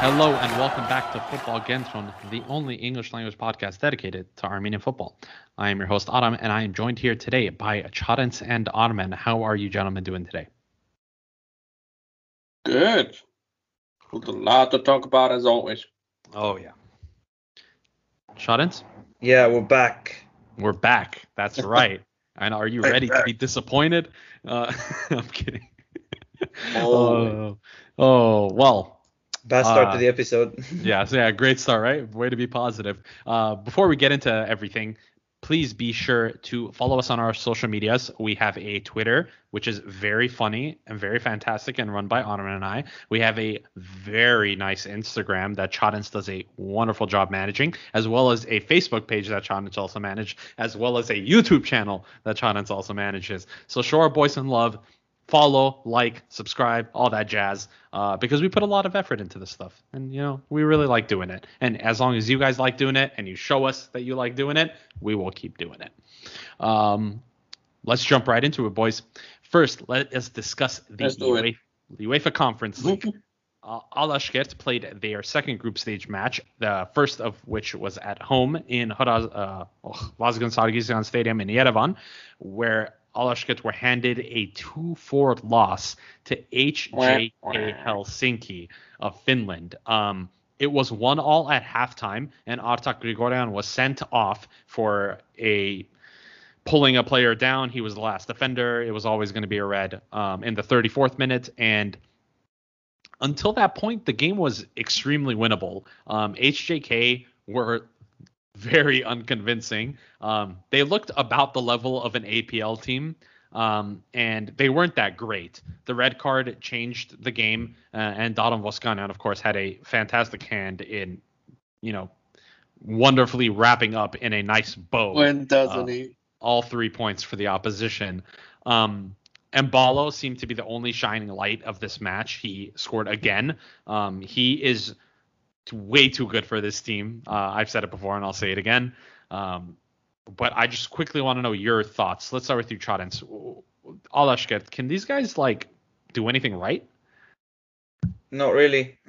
Hello and welcome back to Football Kentron, the only English language podcast dedicated to Armenian football. I am your host Adam, and I am joined here today by Charents and Armen. How are you gentlemen doing today? Good. With a lot to talk about as always. Oh yeah. Charents? Yeah, we're back. We're back. That's right. and are you ready to be disappointed? Uh, I'm kidding. Oh. oh, oh, well. Bad start Uh, to the episode. yeah, so yeah, great start, right? Way to be positive. Uh, before we get into everything, please be sure to follow us on our social medias. We have a Twitter, which is very funny and very fantastic and run by Ottoman and I. We have a very nice Instagram that Chadens does a wonderful job managing, as well as a Facebook page that Chadens also manages, as well as a YouTube channel that Chadens also manages. So show our boys some love follow, like, subscribe, all that jazz. Uh, because we put a lot of effort into this stuff, and you know we really like doing it. And as long as you guys like doing it, and you show us that you like doing it, we will keep doing it. Um, let's jump right into it, boys. First, let us discuss the Let's do it. UEFA, UEFA Conference League. Uh, Alashkert played their second group stage match, the first of which was at home in Horaz, uh, oh, Vazgen Sargsyan Stadium in Yerevan, where Alashkert were handed a 2-4 loss to HJK Helsinki of Finland. Um, it was one all at halftime, and Artak Grigoryan was sent off for a pulling a player down. He was the last defender. It was always going to be a red um, in the 34th minute, and until that point, the game was extremely winnable. Um, HJK were very unconvincing. Um, they looked about the level of an APL team, um, and they weren't that great. The red card changed the game, uh, and Dadam Voskanian, of course, had a fantastic hand in, you know, wonderfully wrapping up in a nice bow When doesn't Uh, he? all three points for the opposition. Um, Mbalo seemed to be the only shining light of this match. He scored again. Um, he is way too good for this team. Uh, I've said it before and I'll say it again. Um, but I just quickly want to know your thoughts. Let's start with you, Chadens. Alashkert, can these guys like do anything right? Not really.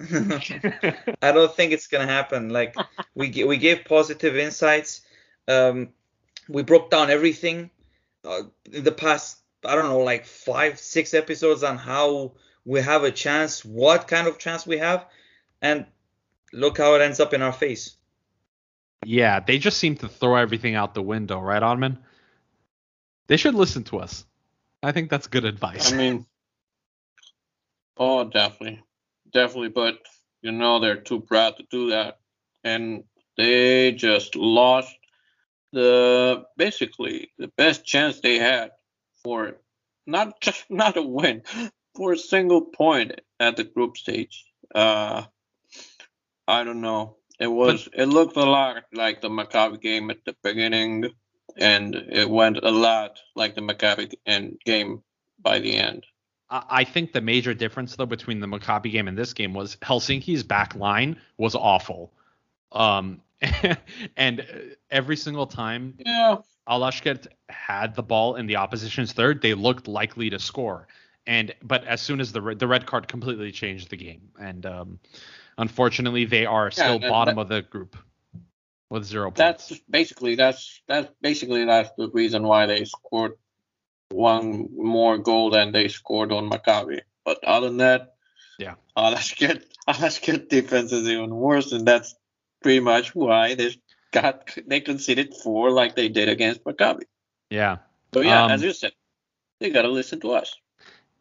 I don't think it's gonna happen. Like we we gave positive insights. Um, we broke down everything uh, in the past. I don't know, like five, six episodes on how we have a chance, what kind of chance we have, and look how it ends up in our face. yeah, they just seem to throw everything out the window, right, Onman? They should listen to us. I think that's good advice. I mean, oh, definitely, definitely. But you know they're too proud to do that, and they just lost the basically the best chance they had for not just not a win, for a single point at the group stage. Uh, I don't know. It was. it looked a lot like the Maccabi game at the beginning, and it went a lot like the Maccabi and game by the end. I think the major difference though between the Maccabi game and this game was Helsinki's back line was awful. Um, and every single time Yeah. Alashkert had the ball in the opposition's third, they looked likely to score. And but as soon as the red, the red card completely changed the game, and um, unfortunately they are still that- bottom that- of the group with zero points. That's basically that's that's basically that's the reason why they scored one more goal than they scored on Maccabi. But other than that, Yeah. Alashkert Alashkert defense is even worse, and that's pretty much why they got they conceded four like they did against Maccabi. yeah. So yeah, Um, as you said, they gotta listen to us.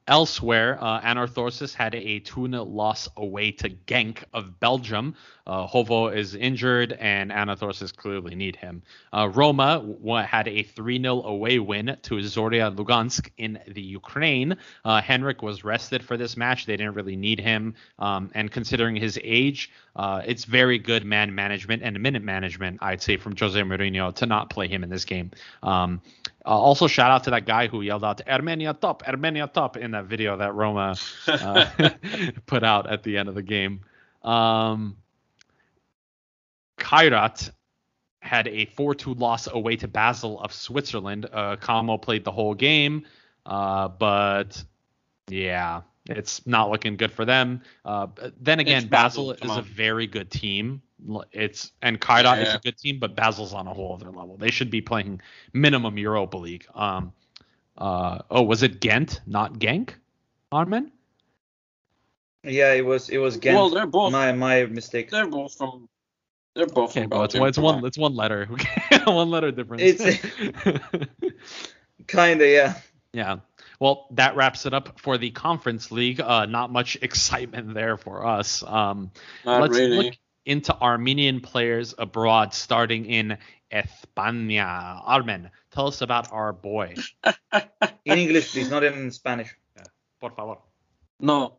Elsewhere, uh, Anorthosis had a 2 0 loss away to Genk of Belgium. Uh, Hovo is injured, and Anorthosis clearly need him. Uh, Roma w- had a 3 0 away win to Zoria Lugansk in the Ukraine. Uh, Henrik was rested for this match. They didn't really need him. Um, and considering his age, uh, it's very good man management and minute management, I'd say, from Jose Mourinho to not play him in this game. Um, uh, also, shout out to that guy who yelled out "Armenia top, Armenia top" in that video that Roma uh, put out at the end of the game. Um, Kairat had a 4-2 loss away to Basel of Switzerland. Uh, Como played the whole game, uh, but yeah, it's not looking good for them. Uh, then again, Basel Basel, is a very good team. L- It's and Kairat is a good team, but Basel's on a whole other level. They should be playing minimum Europa League. Um, uh, oh, was it Ghent, not Genk? Armin? Yeah, it was it was Ghent. Well, they're both my my mistake. they're both from they're both Okay, from well, it's, Belgium. one- it's one it's one letter. one letter difference. It's kinda, yeah. Yeah. Well, that wraps it up for the conference league. Uh, not much excitement there for us. Um, Not let's really. look into Armenian players abroad, starting in España. Armen, tell us about our boy. In English, please, not in Spanish. Por favor. No.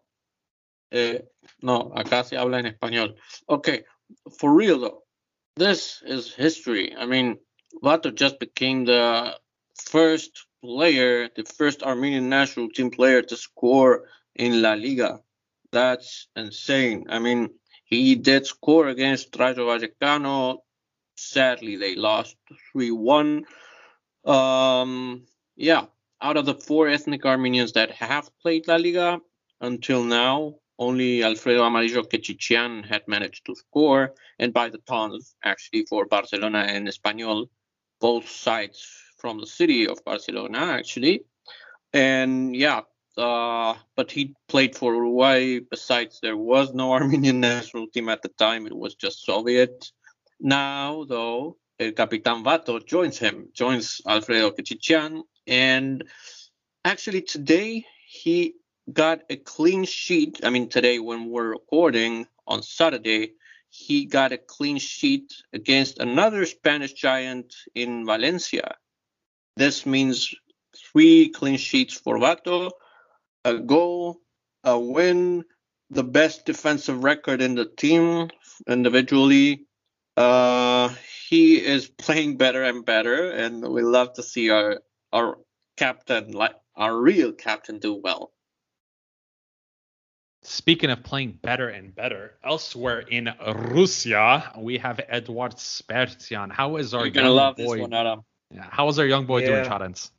Eh, no, acá se habla en español. Okay, for real though, this is history. I mean, Vato just became the first player, the first Armenian national team player to score in La Liga. That's insane. I mean, he did score against Rayo Vallecano. Sadly, they lost 3 1. Um, yeah, out of the four ethnic Armenians that have played La Liga until now, only Alfredo Amarillo Quechichian had managed to score, and by the tons, actually, for Barcelona and Espanyol, both sides from the city of Barcelona, actually. And yeah, uh, but he played for Uruguay. Besides, there was no Armenian national team at the time, it was just Soviet. Now, though, El Capitan Vato joins him, joins Alfredo Quechichian, and actually today he got a clean sheet. I mean, today when we're recording on Saturday, he got a clean sheet against another Spanish giant in Valencia. This means three clean sheets for Vato, a goal, a win, the best defensive record in the team individually. Uh, he is playing better and better, and we love to see our our captain, like our real captain, do well. Speaking of playing better and better, elsewhere in Russia, we have Edward Spertsyan. How is our You're gonna young love boy? this one, Adam. Yeah, how is our young boy doing, Chadens?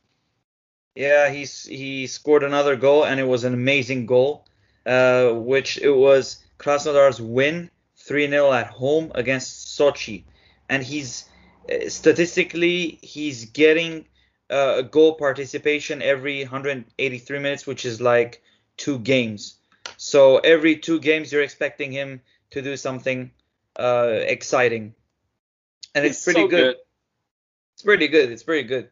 Yeah, he's he scored another goal, and it was an amazing goal, uh, which it was Krasnodar's win 3-0 at home against Sochi, and he's uh, statistically he's getting uh, a goal participation every 183 minutes, which is like two games. So every two games, you're expecting him to do something uh, exciting, and it's, pretty so good. It's pretty good. It's pretty good.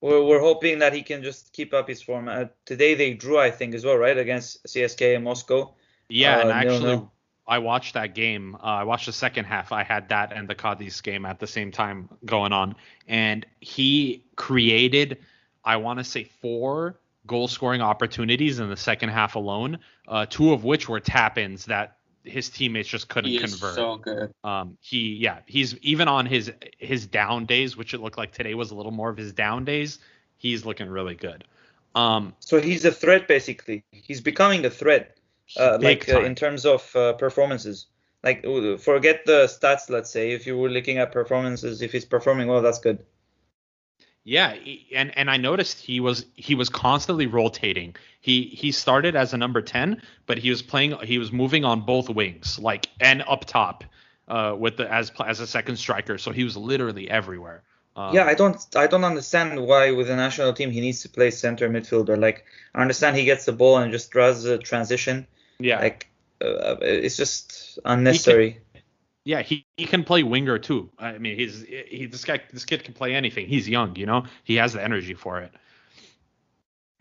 We're, we're hoping that he can just keep up his form. Uh, today they drew, I think, as well, right, against CSK in Moscow. Yeah, and Uh, actually, nil-nil. I watched that game. Uh, I watched the second half. I had that and the Cadiz game at the same time going on, and he created, I want to say, four goal scoring opportunities in the second half alone. Uh, two of which were tap ins that his teammates just couldn't He is convert. so good. Um, he yeah, he's even on his his down days, which it looked like today was a little more of his down days. He's looking really good. Um, So he's a threat, basically. He's becoming a threat, uh, like uh, in terms of uh, performances. Like, forget the stats, let's say. If you were looking at performances, if he's performing well, that's good. Yeah, and and I noticed he was he was constantly rotating. He he started as a number 10, but he was playing he was moving on both wings, like and up top uh with the as as a second striker. So he was literally everywhere. Um, yeah, I don't, I don't understand why with the national team he needs to play center midfielder. Like, I understand he gets the ball and just draws the transition. yeah. Like, uh, it's just unnecessary. Yeah, he, he can play winger too. I mean, he's he this guy this kid can play anything. He's young, you know. He has the energy for it.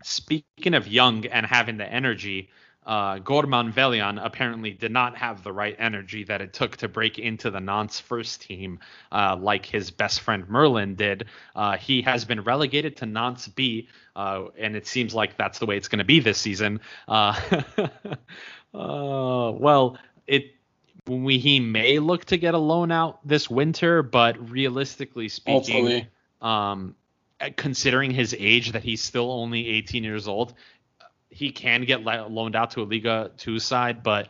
Speaking of young and having the energy, uh, Gor Manvelyan apparently did not have the right energy that it took to break into the Nantes first team, uh, like his best friend Merlin did. Uh, he has been relegated to Nantes B, uh, and it seems like that's the way it's going to be this season. Uh, uh, well, it we he may look to get a loan out this winter, but realistically speaking, Hopefully. um, considering his age that he's still only 18 years old, he can get loaned out to a Liga two side. But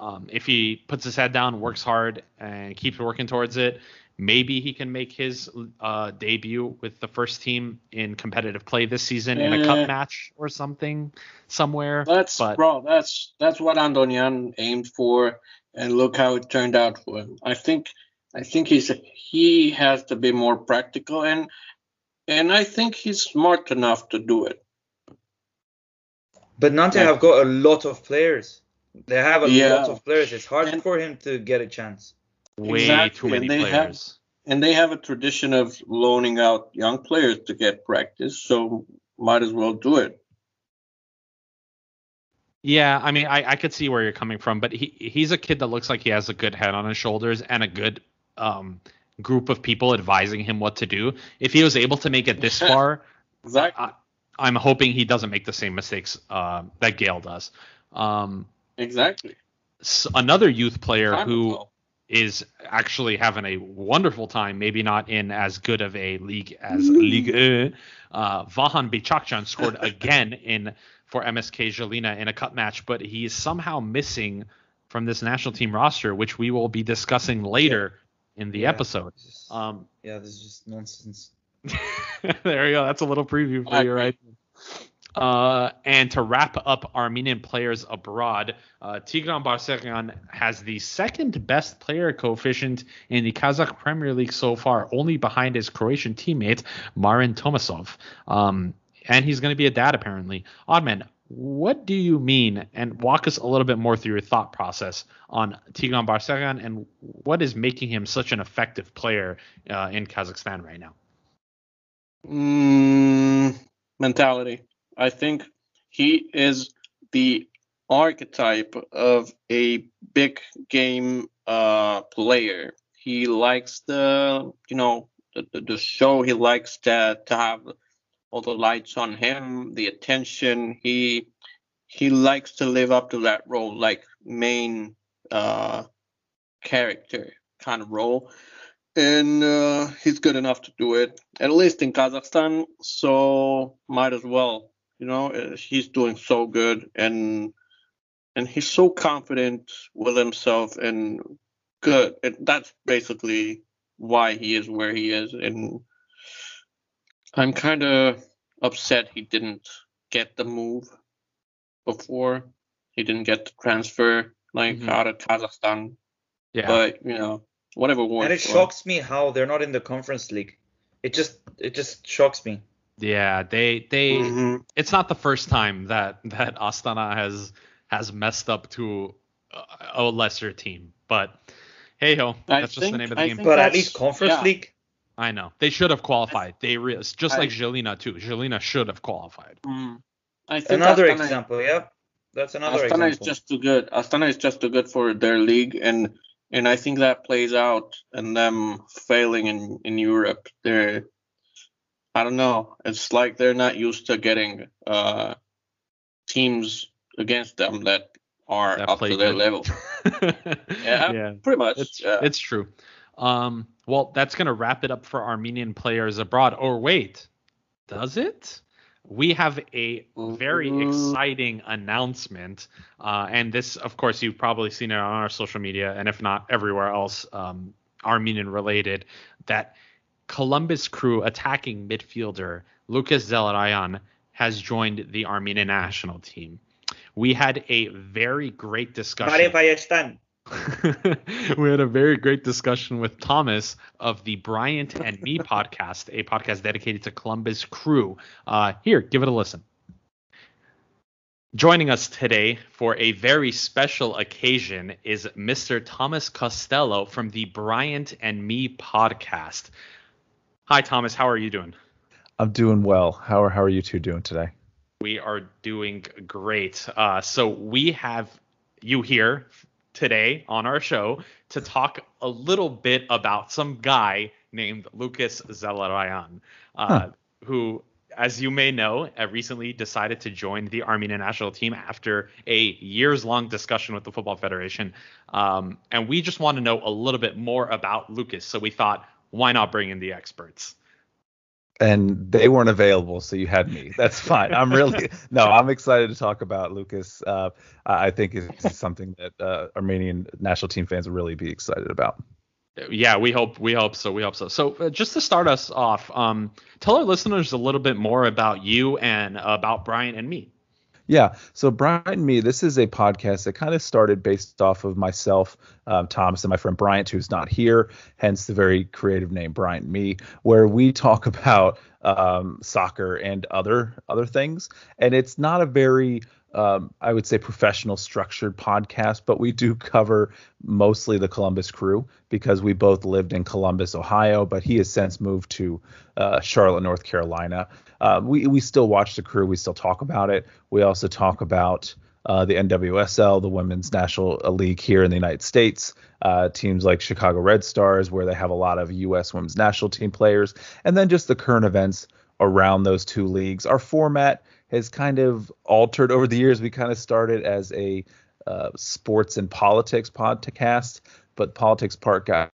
um, if he puts his head down, works hard, and keeps working towards it, maybe he can make his uh, debut with the first team in competitive play this season in a Eh. cup match or something somewhere. That's but bro. That's that's what Andonian aimed for, and look how it turned out for him. I think I think he's he has to be more practical, and and I think he's smart enough to do it. But Nantes Like- have got a lot of players. They have a Yeah. lot of players. It's hard And- for him to get a chance. way Exactly, too many and they have- players. And they have a tradition of loaning out young players to get practice, so might as well do it. Yeah, I mean, I, I could see where you're coming from, but he he's a kid that looks like he has a good head on his shoulders and a good um, group of people advising him what to do. If he was able to make it this far, Exactly. I'm hoping he doesn't make the same mistakes uh, that Gale does. Um, exactly. another youth player Time who is actually having a wonderful time, maybe not in as good of a league as Ligue 1. Uh, Vahan Bichakhchyan scored again in for MSK Žilina in a cup match, but he is somehow missing from this national team roster, which we will be discussing later in the Yeah. episode. Just- Um, yeah, this is just nonsense. there you go. That's a little preview for you, right? Uh, and to wrap up Armenian players abroad, uh, Tigran Barsegyan has the second best player coefficient in the Kazakh Premier League so far, only behind his Croatian teammate Marin Tomasov. Um, and he's going to be a dad apparently. Oddman, what do you mean? And walk us a little bit more through your thought process on Tigran Barsegyan and what is making him such an effective player uh, in Kazakhstan right now. Mm, mentality. I think he is the archetype of a big game uh, player. He likes the, you know, the, the, the show. He likes to, to have all the lights on him, the attention. He he likes to live up to that role, like main uh, character kind of role and uh, he's good enough to do it at least in Kazakhstan. So might as well, you know, uh, he's doing so good and and he's so confident with himself and good. And that's basically why he is where he is. And I'm kind of upset he didn't get the move before. He didn't get the transfer like Mhm. out of Kazakhstan. Yeah. But you know, whatever works. And it for shocks me how they're not in the conference league. It just it just shocks me. Yeah, they they Mhm. it's not the first time that that Astana has has messed up to a, a lesser team, but hey ho, I that's just the name of the I game. But at least conference yeah. league. I know they should have qualified. They re- just I- like Žilina too. Žilina should have qualified. Mm. I think Another Astana, example, yeah. That's another example. Astana is just too good. Astana is just too good for their league, and and I think that plays out in them failing in in Europe. They're I don't know. It's like they're not used to getting uh teams against them that are That up to their good. level. Yeah, yeah. Pretty much. It's yeah. it's true. Um, well, that's gonna wrap it up for Armenian players abroad. Or wait, does it? We have a very Mhm. exciting announcement, uh, and this, of course, you've probably seen it on our social media, and if not everywhere else, um, Armenian related. That Columbus Crew attacking midfielder Lucas Zelarayan has joined the Armenian national team. We had a very great discussion. Mare Bayeshtan. we had a very great discussion with Thomas of the Bryant and Me podcast, a podcast dedicated to Columbus Crew. Uh, here, give it a listen. Joining us today for a very special occasion is Mr. Thomas Costello from the Bryant and Me podcast. Hi, Thomas. How are you doing? I'm doing well. How are how are you two doing today? We are doing great. Uh, so we have you here today on our show to talk a little bit about some guy named Lucas Zelarayan, uh, Huh. who, as you may know, uh, recently decided to join the Armenian national team after a years-long discussion with the Football Federation. Um, and we just want to know a little bit more about Lucas. So we thought, why not bring in the experts? And they weren't available, so you had me. That's fine. I'm really no. I'm excited to talk about Lucas. Uh, I think it's something that uh, Armenian national team fans will really be excited about. Yeah, we hope we hope so. We hope so. So uh, just to start us off, um, tell our listeners a little bit more about you and about Bryant and me. Yeah. So Bryant and me, this is a podcast that kind of started based off of myself, um, Thomas, and my friend Bryant, who's not here, hence the very creative name Bryant and me, where we talk about um, soccer and other other things. And it's not a very um, I would say professional structured podcast, but we do cover mostly the Columbus crew because we both lived in Columbus, Ohio, but he has since moved to uh, Charlotte, North Carolina. Uh, we we still watch the crew, we still talk about it. We also talk about uh, the NWSL, the Women's National League here in the United States, uh, teams like Chicago Red Stars, where they have a lot of U.S. Women's National Team players, and then just the current events around those two leagues. Our format has kind of altered over the years. We kind of started as a uh, sports and politics podcast, but politics part got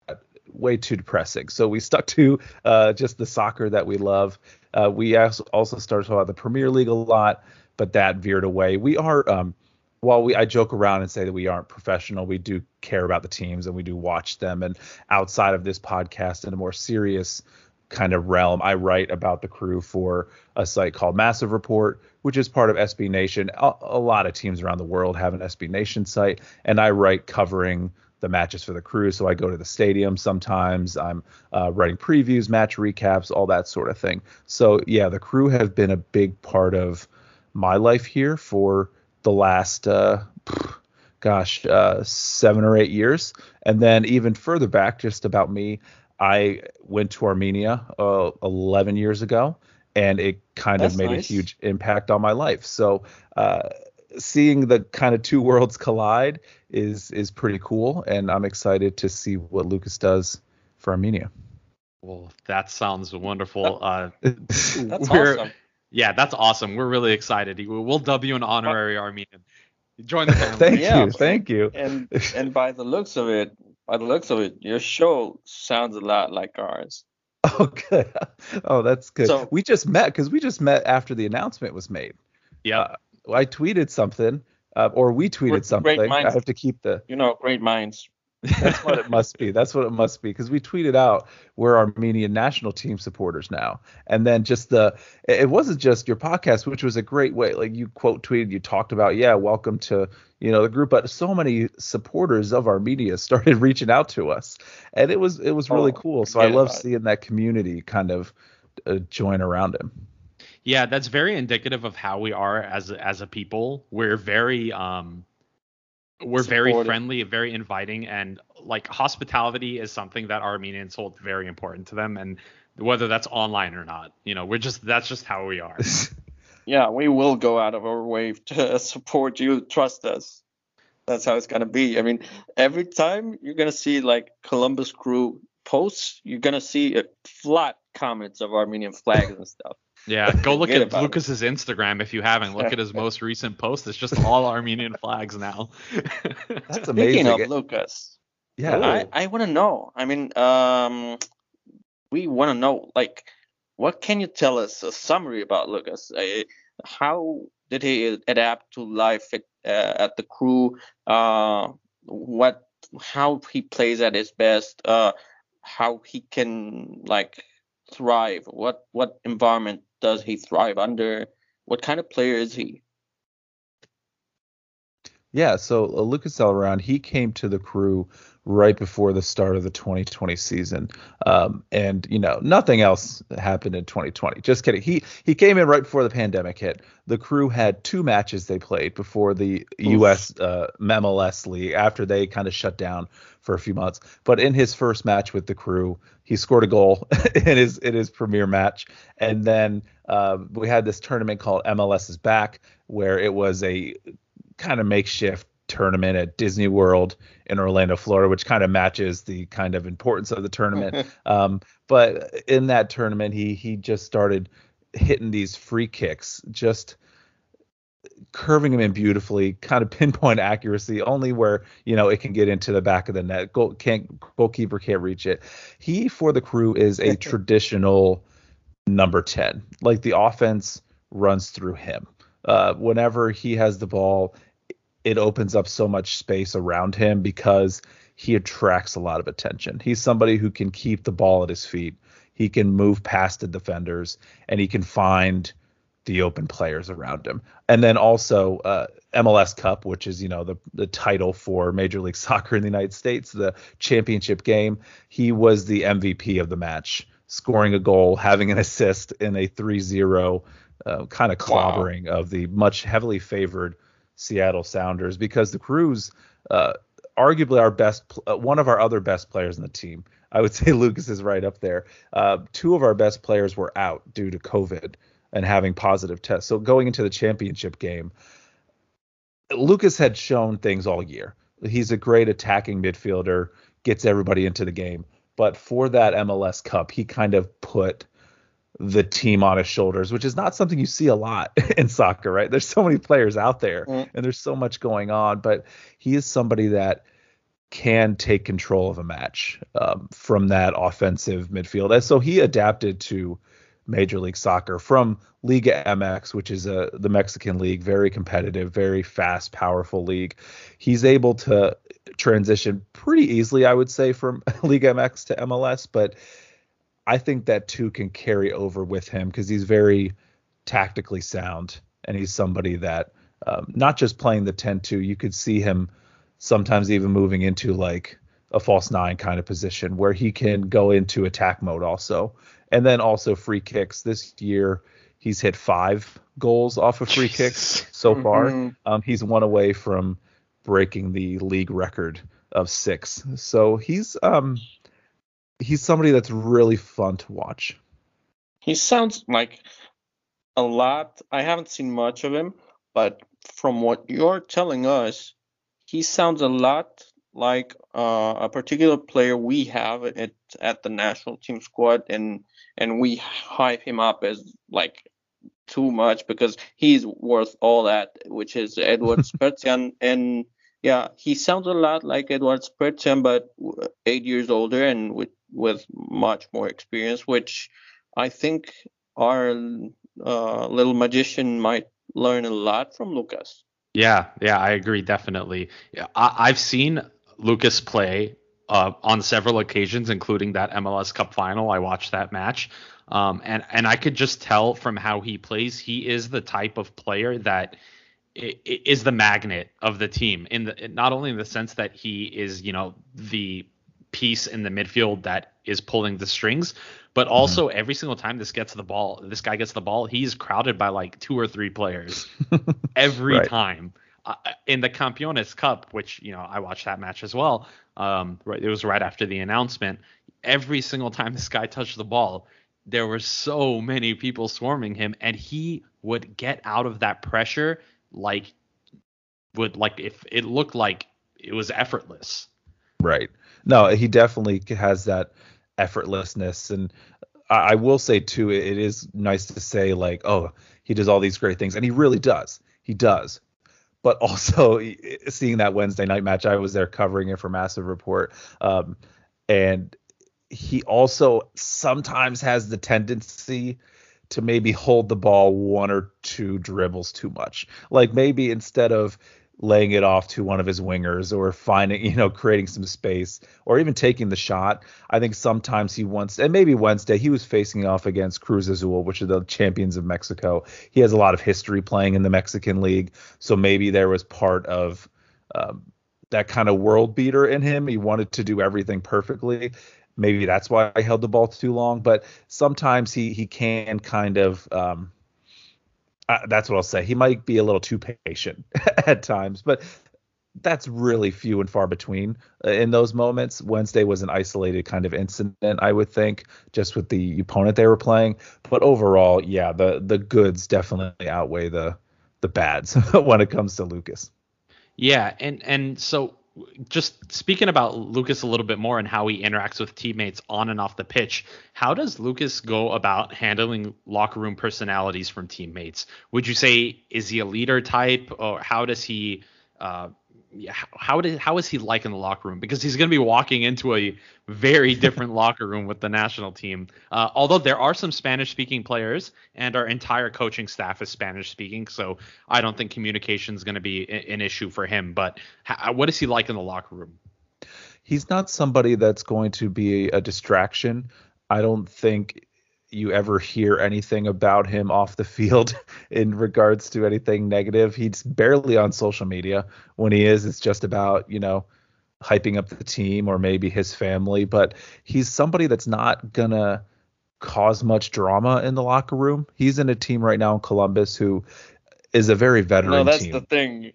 way too depressing. So we stuck to uh, just the soccer that we love. Uh, we also started talking about the Premier League a lot, but that veered away. We are, um, while we I joke around and say that we aren't professional, we do care about the teams and we do watch them. And outside of this podcast, in a more serious kind of realm. I write about the crew for a site called Massive Report, which is part of SB Nation. A, a, lot of teams around the world have an SB Nation site, and I write covering the matches for the crew. So I go to the stadium sometimes. I'm uh, writing previews, match recaps, all that sort of thing. So yeah, the crew have been a big part of my life here for the last. Uh, gosh, uh, seven or eight years. And then even further back, just about me, I went to Armenia uh, 11 years ago, and it kind That's of made nice. a huge impact on my life. So, uh, seeing the kind of two worlds collide is is pretty cool, and I'm excited to see what Lucas does for Armenia. Well, that sounds wonderful. Uh, that's awesome. Yeah, that's awesome. We're really excited. We'll dub you an honorary Armenian. Join the family. thank yeah, you, thank you. And and by the looks of it, by the looks of it, your show sounds a lot like ours. Oh, good. Oh, that's good. So, we just met because we just met after the announcement was made. Yeah. Uh, I tweeted something, uh, or we tweeted something. I have to keep the. You know, great minds that's what it must be. That's what it must be because we tweeted out we're Armenian national team supporters now, and then just the it wasn't just your podcast, which was a great way. Like you quote tweeted, you talked about yeah, welcome to you know the group, but so many supporters of Armenia started reaching out to us, and it was it was really oh, cool. So I love seeing that community kind of uh, join around him. Yeah, that's very indicative of how we are as as a people. We're very um we're very friendly, very inviting, and like hospitality is something that Armenians hold very important to them, and whether that's online or not, you know, we're just that's just how we are. yeah, we will go out of our way to support you. Trust us. That's how it's gonna be. I mean, every time you're gonna see like Columbus Crew posts, you're gonna see a flat comments of Armenian flags and stuff. Yeah, go look at Lucas's it. Instagram if you haven't. Look at his most recent post. It's just all Armenian flags now. That's amazing. Speaking of Lucas, yeah, I, I want to know. I mean, um, we want to know like, what can you tell us a summary about Lucas? Uh, how did he adapt to life at, uh, at the crew? Uh, what, how he plays at his best? Uh, how he can like thrive? What what environment does he thrive under? What kind of player is he? Yeah, so uh, Lucas Zelarayan, he came to the crew right before the start of the 2020 season, um, and you know nothing else happened in 2020. Just kidding. He he came in right before the pandemic hit. The crew had two matches they played before the Oof. U.S. Uh, MLS league after they kind of shut down for a few months. But in his first match with the crew, he scored a goal in his in his premiere match, and then uh, we had this tournament called MLS is Back, where it was a kind of makeshift tournament at Disney World in Orlando, Florida, which kind of matches the kind of importance of the tournament. um, but in that tournament, he he just started hitting these free kicks, just curving them in beautifully, kind of pinpoint accuracy, only where you know it can get into the back of the net. Goal can't goalkeeper can't reach it. He for the crew is a traditional number ten. Like the offense runs through him. Uh, whenever he has the ball, it opens up so much space around him because he attracts a lot of attention. He's somebody who can keep the ball at his feet. He can move past the defenders and he can find the open players around him. And then also uh, MLS Cup, which is you know the the title for Major League Soccer in the United States, the championship game. He was the MVP of the match, scoring a goal, having an assist in a 3-0 uh, kind of clobbering wow. of the much heavily favored Seattle Sounders because the Crews, uh, arguably our best, uh, one of our other best players in the team. I would say Lucas is right up there. Uh, two of our best players were out due to COVID and having positive tests. So going into the championship game, Lucas had shown things all year. He's a great attacking midfielder, gets everybody into the game. But for that MLS Cup, he kind of put the team on his shoulders, which is not something you see a lot in soccer, right? There's so many players out there mm. and there's so much going on, but he is somebody that can take control of a match um, from that offensive midfield. And so he adapted to Major League Soccer from Liga MX, which is a the Mexican league, very competitive, very fast, powerful league. He's able to transition pretty easily, I would say, from Liga MX to MLS, but I think that too can carry over with him because he's very tactically sound and he's somebody that um, not just playing the 10-2, you could see him sometimes even moving into like a false nine kind of position where he can go into attack mode also. And then also free kicks. This year he's hit five goals off of free kicks so far. Mm-hmm. Um, he's one away from breaking the league record of six. So he's um he's somebody that's really fun to watch. He sounds like a lot. I haven't seen much of him, but from what you're telling us, he sounds a lot like uh, a particular player we have at at the national team squad, and and we hype him up as like too much because he's worth all that, which is Edward Spertsyan, and yeah, he sounds a lot like Edward Spertsyan, but eight years older and with with much more experience, which I think our uh, little magician might learn a lot from Lucas. Yeah, yeah, I agree definitely. I, have seen Lucas play uh, on several occasions, including that MLS Cup final. I watched that match, um, and and I could just tell from how he plays, he is the type of player that is the magnet of the team. In the not only in the sense that he is, you know, the piece in the midfield that is pulling the strings. But mm-hmm. also mm-hmm. every single time this gets the ball, this guy gets the ball, he's crowded by like two or three players every right. time. Uh, in the Campeones Cup, which you know I watched that match as well. Um, right, it was right after the announcement. Every single time this guy touched the ball, there were so many people swarming him, and he would get out of that pressure like would like if it looked like it was effortless. Right. No, he definitely has that effortlessness, and I, I will say too, it, it is nice to say like, oh, he does all these great things, and he really does. He does. But also seeing that Wednesday night match, I was there covering it for Massive Report, um, and he also sometimes has the tendency to maybe hold the ball one or two dribbles too much. Like maybe instead of laying it off to one of his wingers or finding, you know, creating some space or even taking the shot. I think sometimes he wants, and maybe Wednesday, he was facing off against Cruz Azul, which are the champions of Mexico. He has a lot of history playing in the Mexican League. So maybe there was part of um, that kind of world beater in him. He wanted to do everything perfectly. Maybe that's why I held the ball too long. But sometimes he he can kind of um, uh, that's what I'll say. He might be a little too patient at times, but that's really few and far between uh, in those moments. Wednesday was an isolated kind of incident, I would think, just with the opponent they were playing. But overall, yeah, the the goods definitely outweigh the the bads when it comes to Lucas. Yeah, and and so just speaking about Lucas a little bit more and how he interacts with teammates on and off the pitch, how does Lucas go about handling locker room personalities from teammates? Would you say is he a leader type, or how does he uh, how did how is he like in the locker room? Because he's going to be walking into a very different locker room with the national team. Uh, although there are some Spanish speaking players, and our entire coaching staff is Spanish speaking, so I don't think communication is going to be an issue for him. But how, what is he like in the locker room? he's not somebody that's going to be a distraction. I don't think you ever hear anything about him off the field in regards to anything negative. He's barely on social media. When he is, it's just about, you know, hyping up the team or maybe his family, but he's somebody that's not gonna cause much drama in the locker room. He's in a team right now in Columbus who is a very veteran no, that's team. the thing.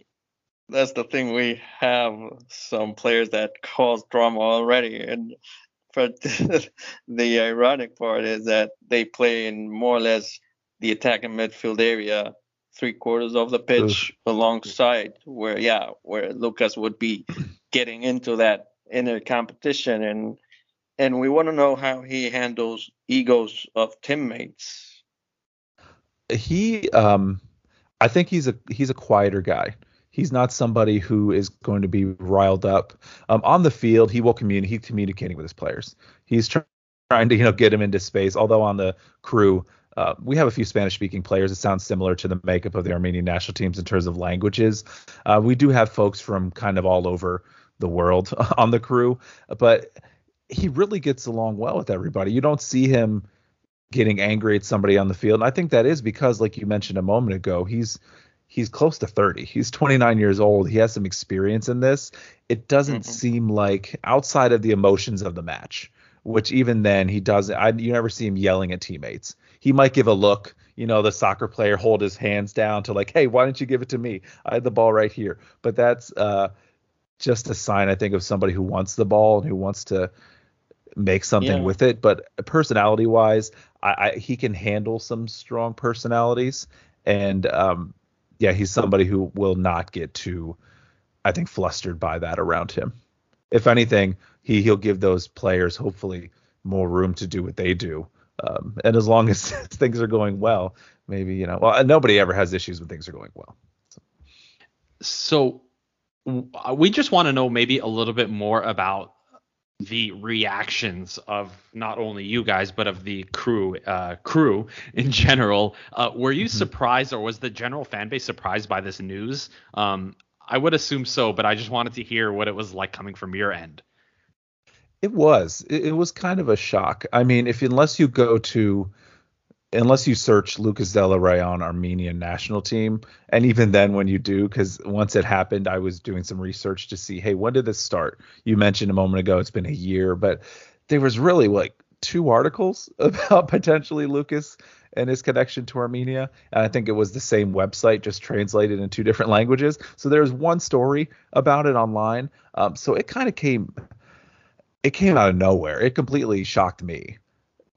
That's the thing. We have some players that cause drama already, and but the ironic part is that they play in more or less the attacking midfield area, three quarters of the pitch Oof. alongside where yeah, where Lucas would be getting into that inner competition and and we want to know how he handles egos of teammates. He um I think he's a he's a quieter guy. He's not somebody who is going to be riled up. Um, on the field, he will communicate. He's communicating with his players. He's try- trying to you know get him into space. Although on the crew, uh, we have a few Spanish-speaking players. It sounds similar to the makeup of the Armenian national teams in terms of languages. Uh, we do have folks from kind of all over the world on the crew, but he really gets along well with everybody. You don't see him getting angry at somebody on the field. And I think that is because, like you mentioned a moment ago, he's he's close to 30. He's 29 years old. He has some experience in this. It doesn't mm-hmm. seem like outside of the emotions of the match, which even then he doesn't. I, you never see him yelling at teammates. He might give a look. You know, the soccer player hold his hands down to like, hey, why don't you give it to me? I had the ball right here. But that's uh, just a sign, I think, of somebody who wants the ball and who wants to make something yeah. with it. But personality wise, I, I, he can handle some strong personalities. And um, yeah, he's somebody who will not get too, I think, flustered by that around him. If anything, he he'll give those players hopefully more room to do what they do. Um, and as long as things are going well, maybe you know, well, nobody ever has issues when things are going well. So, so we just want to know maybe a little bit more about the reactions of not only you guys but of the crew uh, crew in general. Uh, were you mm-hmm. surprised, or was the general fan base surprised by this news? Um, I would assume so, but I just wanted to hear what it was like coming from your end. It was. It, it was kind of a shock. I mean, if unless you go to unless you search Lucas Zelarayan Armenian national team, and even then when you do, because once it happened, I was doing some research to see, hey, when did this start? You mentioned a moment ago it's been a year, but there was really like two articles about potentially Lucas and his connection to Armenia. And I think it was the same website, just translated in two different languages. So there's one story about it online. Um, so it kind of came, it came out of nowhere. It completely shocked me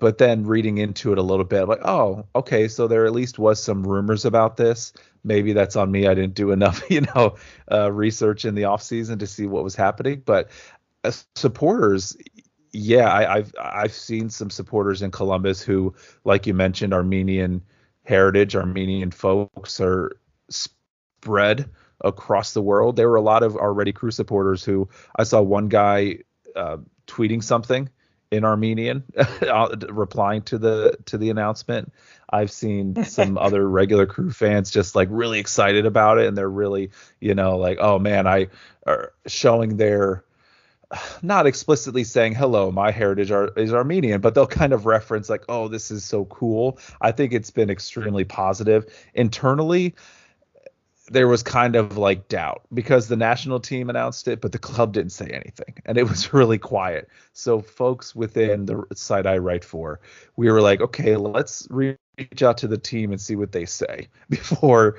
but then reading into it a little bit, like, oh, okay, so there at least was some rumors about this. Maybe that's on me. I didn't do enough, you know, uh, research in the off season to see what was happening. But as supporters, yeah, I, I've I've seen some supporters in Columbus who, like you mentioned, Armenian heritage, Armenian folks are spread across the world. There were a lot of already crew supporters who I saw one guy uh, tweeting something in Armenian, uh, replying to the to the announcement. I've seen some other regular crew fans just like really excited about it, and they're really, you know, like, oh man, I are showing their not explicitly saying hello my heritage are, is armenian but they'll kind of reference like oh this is so cool i think it's been extremely positive internally there was kind of like doubt because the national team announced it, but the club didn't say anything, and it was really quiet. So folks within the site I write for, we were like, okay, let's reach out to the team and see what they say before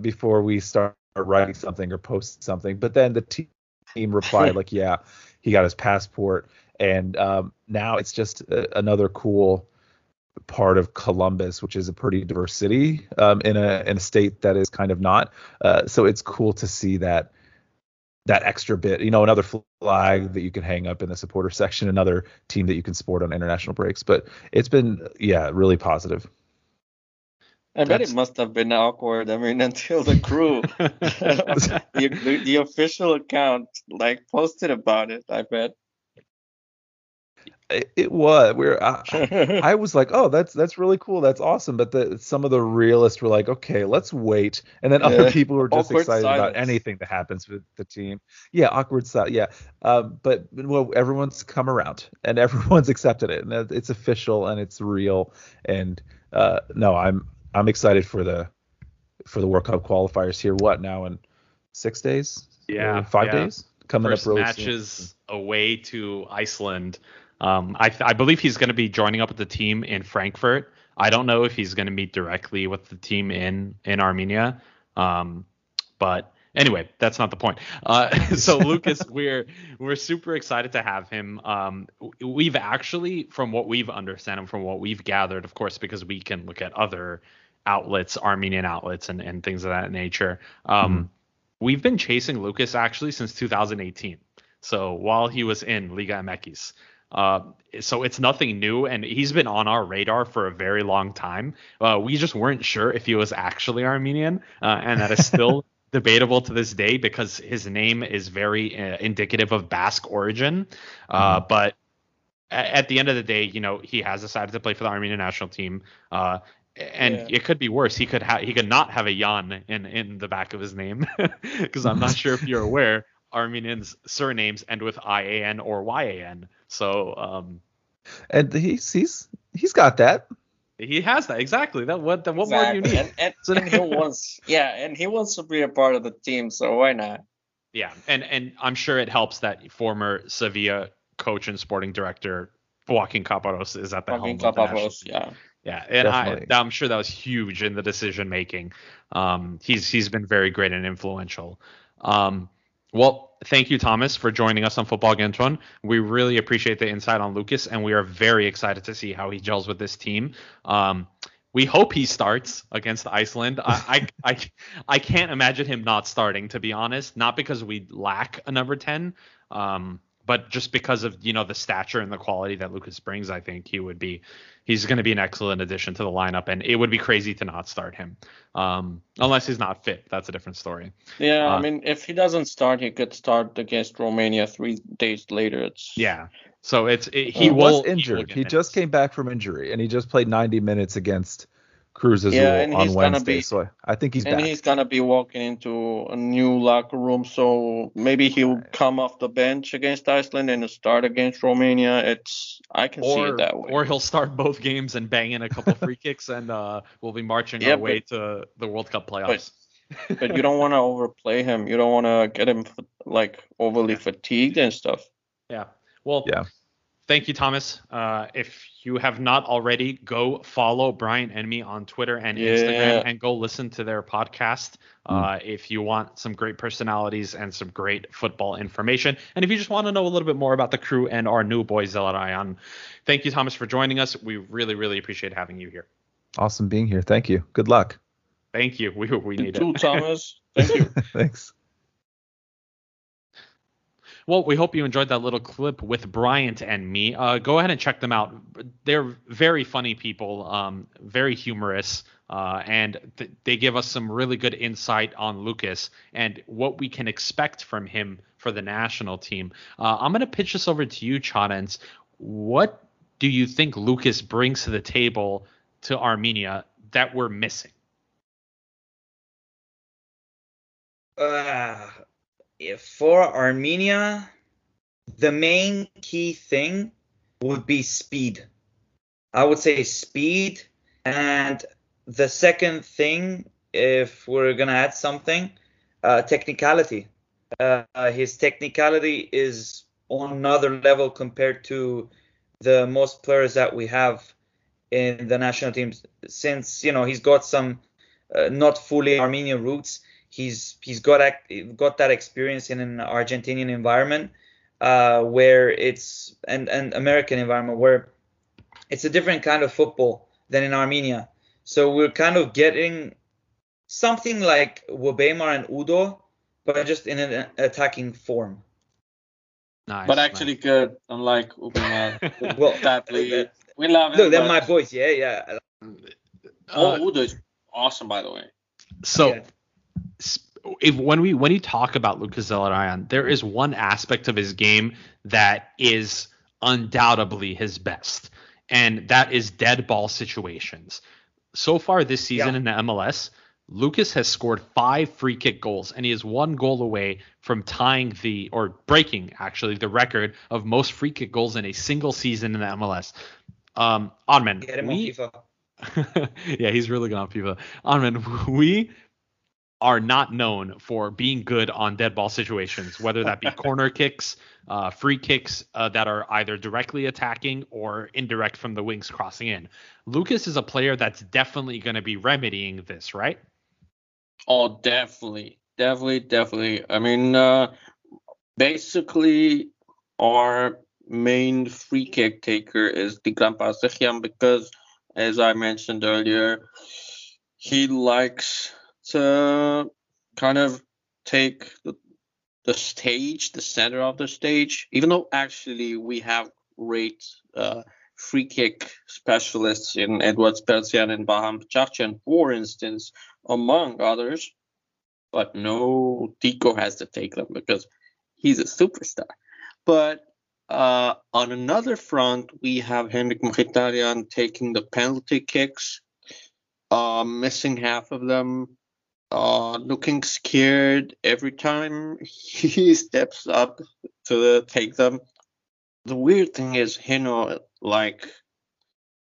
before we start writing something or post something. But then the team replied like, yeah, he got his passport, and um, now it's just a, another cool part of Columbus, which is a pretty diverse city um, in a in a state that is kind of not. Uh, so it's cool to see that that extra bit, you know, another flag that you can hang up in the supporter section, another team that you can support on international breaks. But it's been, yeah, really positive. I bet it must have been awkward. I mean, until the crew, the, the, the official account like posted about it. I bet It, it was. We're. I, I was like, oh, that's that's really cool. That's awesome. But the some of the realists were like, okay, let's wait. And then Yeah. other people were just Awkward excited about anything that happens with the team. Yeah, awkward style. Yeah. Um, but well, everyone's come around and everyone's accepted it, and it's official and it's real. And uh, no, I'm I'm excited for the for the World Cup qualifiers here. What now in six days? Yeah, five yeah. days coming First up really soon. matches away to Iceland. Um, I, I believe he's going to be joining up with the team in Frankfurt. I don't know if he's going to meet directly with the team in in Armenia. Um, but anyway, that's not the point. Uh, so Lucas, we're we're super excited to have him. Um, we've actually, from what we've understand and from what we've gathered, of course, because we can look at other outlets, Armenian outlets, and and things of that nature. Um, We've been chasing Lucas actually since 2018. So while he was in Liga MX. Uh, so it's nothing new, and he's been on our radar for a very long time. Uh, we just weren't sure if he was actually Armenian, uh, and that is still debatable to this day because his name is very uh, indicative of Basque origin. Uh, But a- at the end of the day, you know, he has decided to play for the Armenian national team. Uh, and Yeah. it could be worse. He could have he could not have a Jan in in the back of his name because I'm not sure if you're aware Armenians surnames end with IAN or YAN. So um, and he's he's he's got that. he has that exactly. That what that, what more do you need? And, and, So and he wants, yeah, and he wants to be a part of the team, so why not? Yeah, and and I'm sure it helps that former Sevilla coach and sporting director Joaquin Caparros is at the Fucking helm of the national Capapos, yeah. Yeah, and I, Definitely. I'm sure that was huge in the decision making. Um, he's he's been very great and influential. Um, well, thank you, Thomas, for joining us on Football Kentron. We really appreciate the insight on Lucas, and we are very excited to see how he gels with this team. Um, we hope he starts against Iceland. I, I, I, I can't imagine him not starting, to be honest. Not because we lack a number 10, um, but just because of you know the stature and the quality that Lucas brings. I think he would be he's going to be an excellent addition to the lineup, and it would be crazy to not start him, um, unless he's not fit. That's a different story. Yeah, Uh, I mean, if he doesn't start, he could start against Romania three days later. It's Yeah. So it's it, he He was will injured. get He, just came back from injury, and he just played 90 minutes against Cruz Azul Yeah, and on he's gonna Wednesday. be- so I, I think he's and back. he's gonna be walking into a new locker room, so maybe he'll come off the bench against Iceland and start against Romania. It's I can see it that way. or he'll start both games and bang in a couple free kicks, and uh, we'll be marching Yeah, our way to the World Cup playoffs. but you don't want to overplay him. You don't want to get him like overly fatigued and stuff. Yeah. Well, Yeah. Thank you, Thomas. Uh, if you have not already, go follow Bryant and me on Twitter and Yeah. Instagram and go listen to their podcast. Uh, if you want some great personalities and some great football information, and if you just want to know a little bit more about the crew and our new boy Zelarayan, thank you, Thomas, for joining us. We really, really appreciate having you here. awesome being here. Thank you. Good luck. Thank you. We we You need too, it. Thomas. Thank you. Thanks. Well, we hope you enjoyed that little clip with Bryant and me. Uh, go ahead and check them out. They're very funny people, um, very humorous, uh, and th- they give us some really good insight on Lucas and what we can expect from him for the national team. Uh, I'm going to pitch this over to you, Chadens. What do you think Lucas brings to the table to Armenia that we're missing? Uh, for Armenia, the main key thing would be speed. I would say speed. And the second thing, if we're going to add something, uh, technicality. Uh, his technicality is on another level compared to the most players that we have in the national teams. Since, you know, he's got some uh, not fully Armenian roots he's he's got ac- got that experience in an Argentinian environment uh, where it's and and American environment where it's a different kind of football than in Armenia. So we're kind of getting something like Wbeymar and Udo, but just in an attacking form. Nice. But nice. actually good, unlike Wbeymar. Well, that. We love him. look, they're my boys. Yeah, yeah. Oh, Uh, Udo is awesome, by the way. So, Yeah. If when we when you talk about Lucas Zelarayan, there is one aspect of his game that is undoubtedly his best, and that is dead ball situations. So far this season Yeah. in the MLS, Lucas has scored five free kick goals, and he is one goal away from tying the or breaking actually the record of most free kick goals in a single season in the MLS. Um, Onman, we, yeah, he's really good on FIFA. Onman, we are not known for being good on dead ball situations, whether that be corner kicks, uh, free kicks uh, that are either directly attacking or indirect from the wings crossing in. Lucas is a player that's definitely going to be remedying this, right? Oh, definitely, definitely, definitely. I mean, uh, basically, our main free kick taker is Tigran Barseghyan because, as I mentioned earlier, he likes to kind of take the, the stage, the center of the stage, even though actually we have great uh, free kick specialists in Edward Spertsyan and Vahan Bichakhchyan, for instance, among others. But no, Tico has to take them because he's a superstar. But uh, on another front, we have Henrik Mkhitaryan taking the penalty kicks, uh, missing half of them, uh, looking scared every time he steps up to take them. The weird thing is, Hino like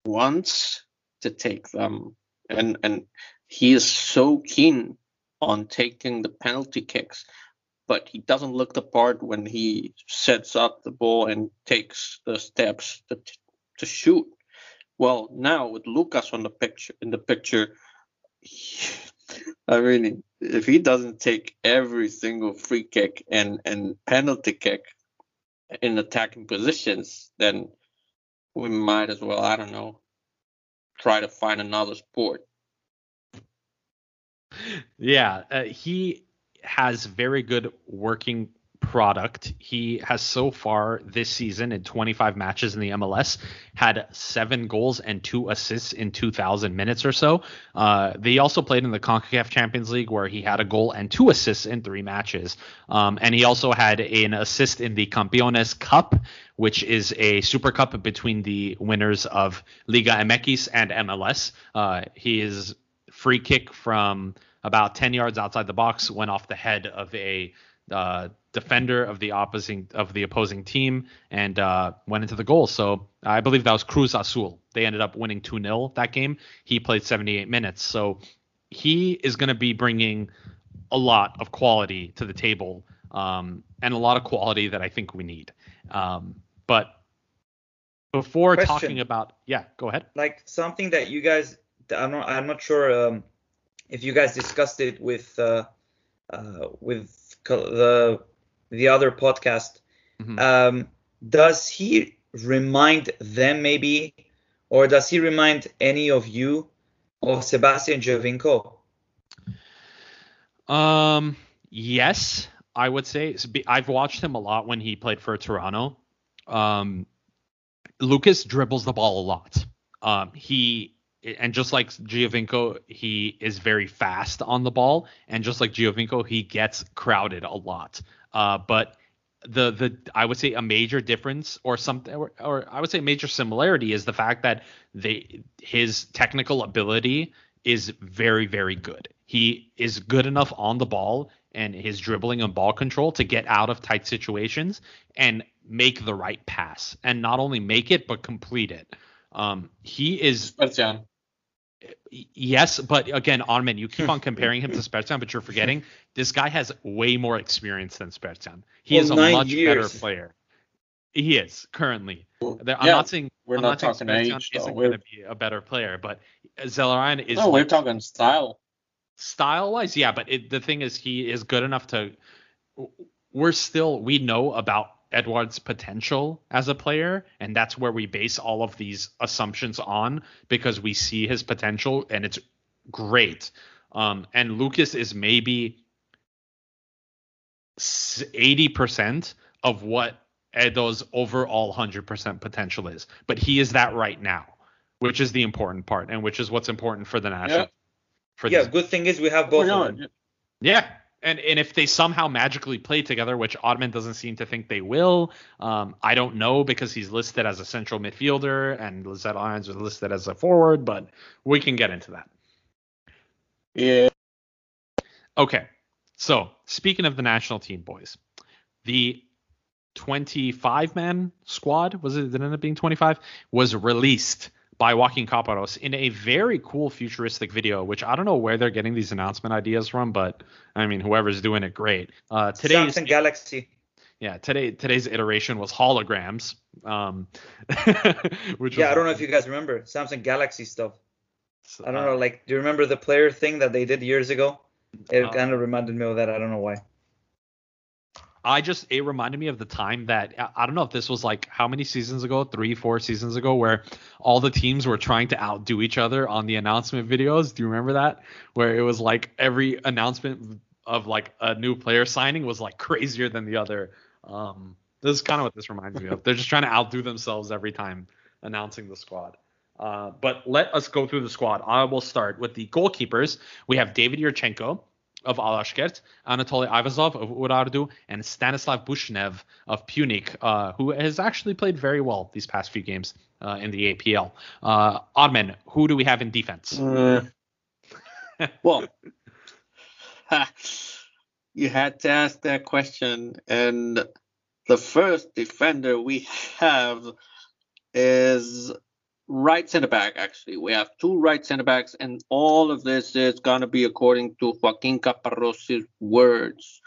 wants to take them, and and he is so keen on taking the penalty kicks, but he doesn't look the part when he sets up the ball and takes the steps to to shoot. Well, now with Lucas on the picture in the picture, I mean, if he doesn't take every single free kick and and penalty kick in attacking positions, then we might as well, I don't know, try to find another sport. Yeah, uh, he has very good working product. He has so far this season in 25 matches in the MLS had seven goals and two assists in 2,000 minutes or so. Uh, they also played in the CONCACAF Champions League where he had a goal and two assists in three matches. Um, and he also had an assist in the Campeones Cup, which is a super cup between the winners of Liga MX and MLS. Uh, he is free kick from about 10 yards outside the box went off the head of a uh, defender of the opposing of the opposing team and uh, went into the goal. So I believe that was Cruz Azul. They ended up winning 2-0 that game. He played 78 minutes. So he is going to be bringing a lot of quality to the table um, and a lot of quality that I think we need. Um, but before Question. talking about yeah, go ahead. like something that you guys I'm not I'm not sure um, if you guys discussed it with uh, uh, with the the other podcast. Mhm. Um, does he remind them maybe, or does he remind any of you of Sebastian Giovinco? Um, yes, I would say I've watched him a lot when he played for Toronto. Um, Lucas dribbles the ball a lot. Um, he and just like Giovinco, he is very fast on the ball, and just like Giovinco, he gets crowded a lot. Uh, but the the I would say a major difference or something or, or I would say major similarity is the fact that they his technical ability is very very good. He is good enough on the ball and his dribbling and ball control to get out of tight situations and make the right pass and not only make it but complete it. Um, he is. Yes, but again, Armin, you keep on comparing him to Spertsyan, but you're forgetting this guy has way more experience than Spertsyan. He Well, is a much better player. He is currently. There- I'm Yeah, not saying we're I'm not saying talking age, though. isn't going to be a better player, but Zelarayan is No, we're like, talking style. style wise, yeah. But it, the thing is, he is good enough to. We're still we know about Edward's potential as a player, and that's where we base all of these assumptions on because we see his potential, and it's great. Um, and Lucas is maybe eighty percent of what Edo's overall hundred percent potential is, but he is that right now, which is the important part, and which is what's important for the national. Yeah. For Yeah, good thing is we have both Well, of them. yeah, And and if they somehow magically play together, which Ottman doesn't seem to think they will, um, I don't know because he's listed as a central midfielder and Zelarayan is listed as a forward, but we can get into that. Yeah. Okay. So speaking of the national team boys, the 25 man squad was it did it end up being 25 was released by Joaquin Caparros in a very cool futuristic video, which I don't know where they're getting these announcement ideas from, but I mean whoever's doing it, great. Uh, today's Samsung Galaxy. yeah today today's iteration was holograms, um, which Yeah, I don't know if you guys remember Samsung Galaxy stuff. I don't uh, know, like, do you remember the player thing that they did years ago? It Uh, kind of reminded me of that. I don't know why. I just it reminded me of the time that I- don't know if this was like how many seasons ago, three, four seasons ago, where all the teams were trying to outdo each other on the announcement videos. Do you remember that? Where it was like every announcement of like a new player signing was like crazier than the other. Um, this is kind of what this reminds me of. They're just trying to outdo themselves every time announcing the squad. Uh, but let us go through the squad. I will start with the goalkeepers. We have David Yurchenko of Alashkert, Anatoly Ayvazov of Urartu, and Stanislav Buchnev of Pyunik, uh, who has actually played very well these past few games uh, in the APL. Uh, Oddman, who do we have in defense? Uh, well, you had to ask that question, and the first defender we have is right center back. Actually, we have two right center backs, and all of this is gonna be according to Joaquin Caparros's words.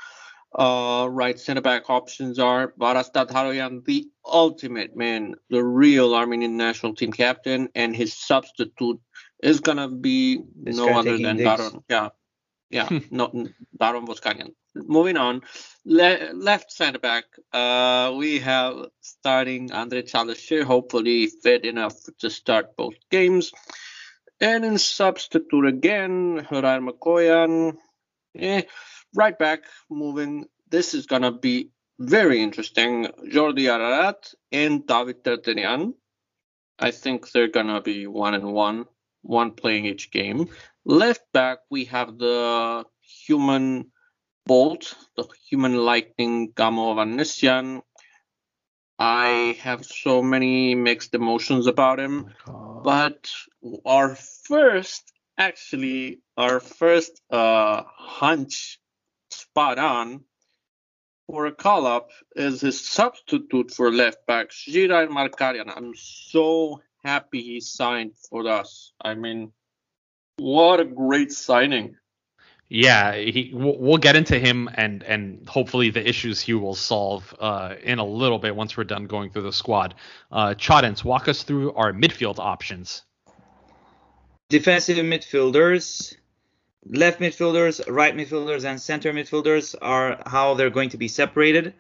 Uh, right center back options are Varazdat Haroyan, the ultimate man, the real Armenian national team captain, and his substitute is gonna be This no other than. Taron. Yeah, yeah, no, Taron Voskanyan. Moving on, Le- left center back, uh, we have starting Andre Calisir, hopefully fit enough to start both games. And in substitute again, Hrayr Mkoyan. Eh, right back, moving. This is gonna be very interesting. Jordi Ararat and David Terteryan. I think they're gonna be one and one, one playing each game. Left back, we have the human bolt, the human lightning Kamo Hovhannisyan. I have so many mixed emotions about him, but our first, actually, our first uh, hunch spot on for a call up is his substitute for left back, Zhirayr Margaryan. I'm so happy he signed for us. I mean, what a great signing. Yeah, he. We'll, get into him and and hopefully the issues he will solve uh, in a little bit once we're done going through the squad. Uh, walk us through our midfield options. Defensive midfielders, left midfielders, right midfielders, and center midfielders are how they're going to be separated.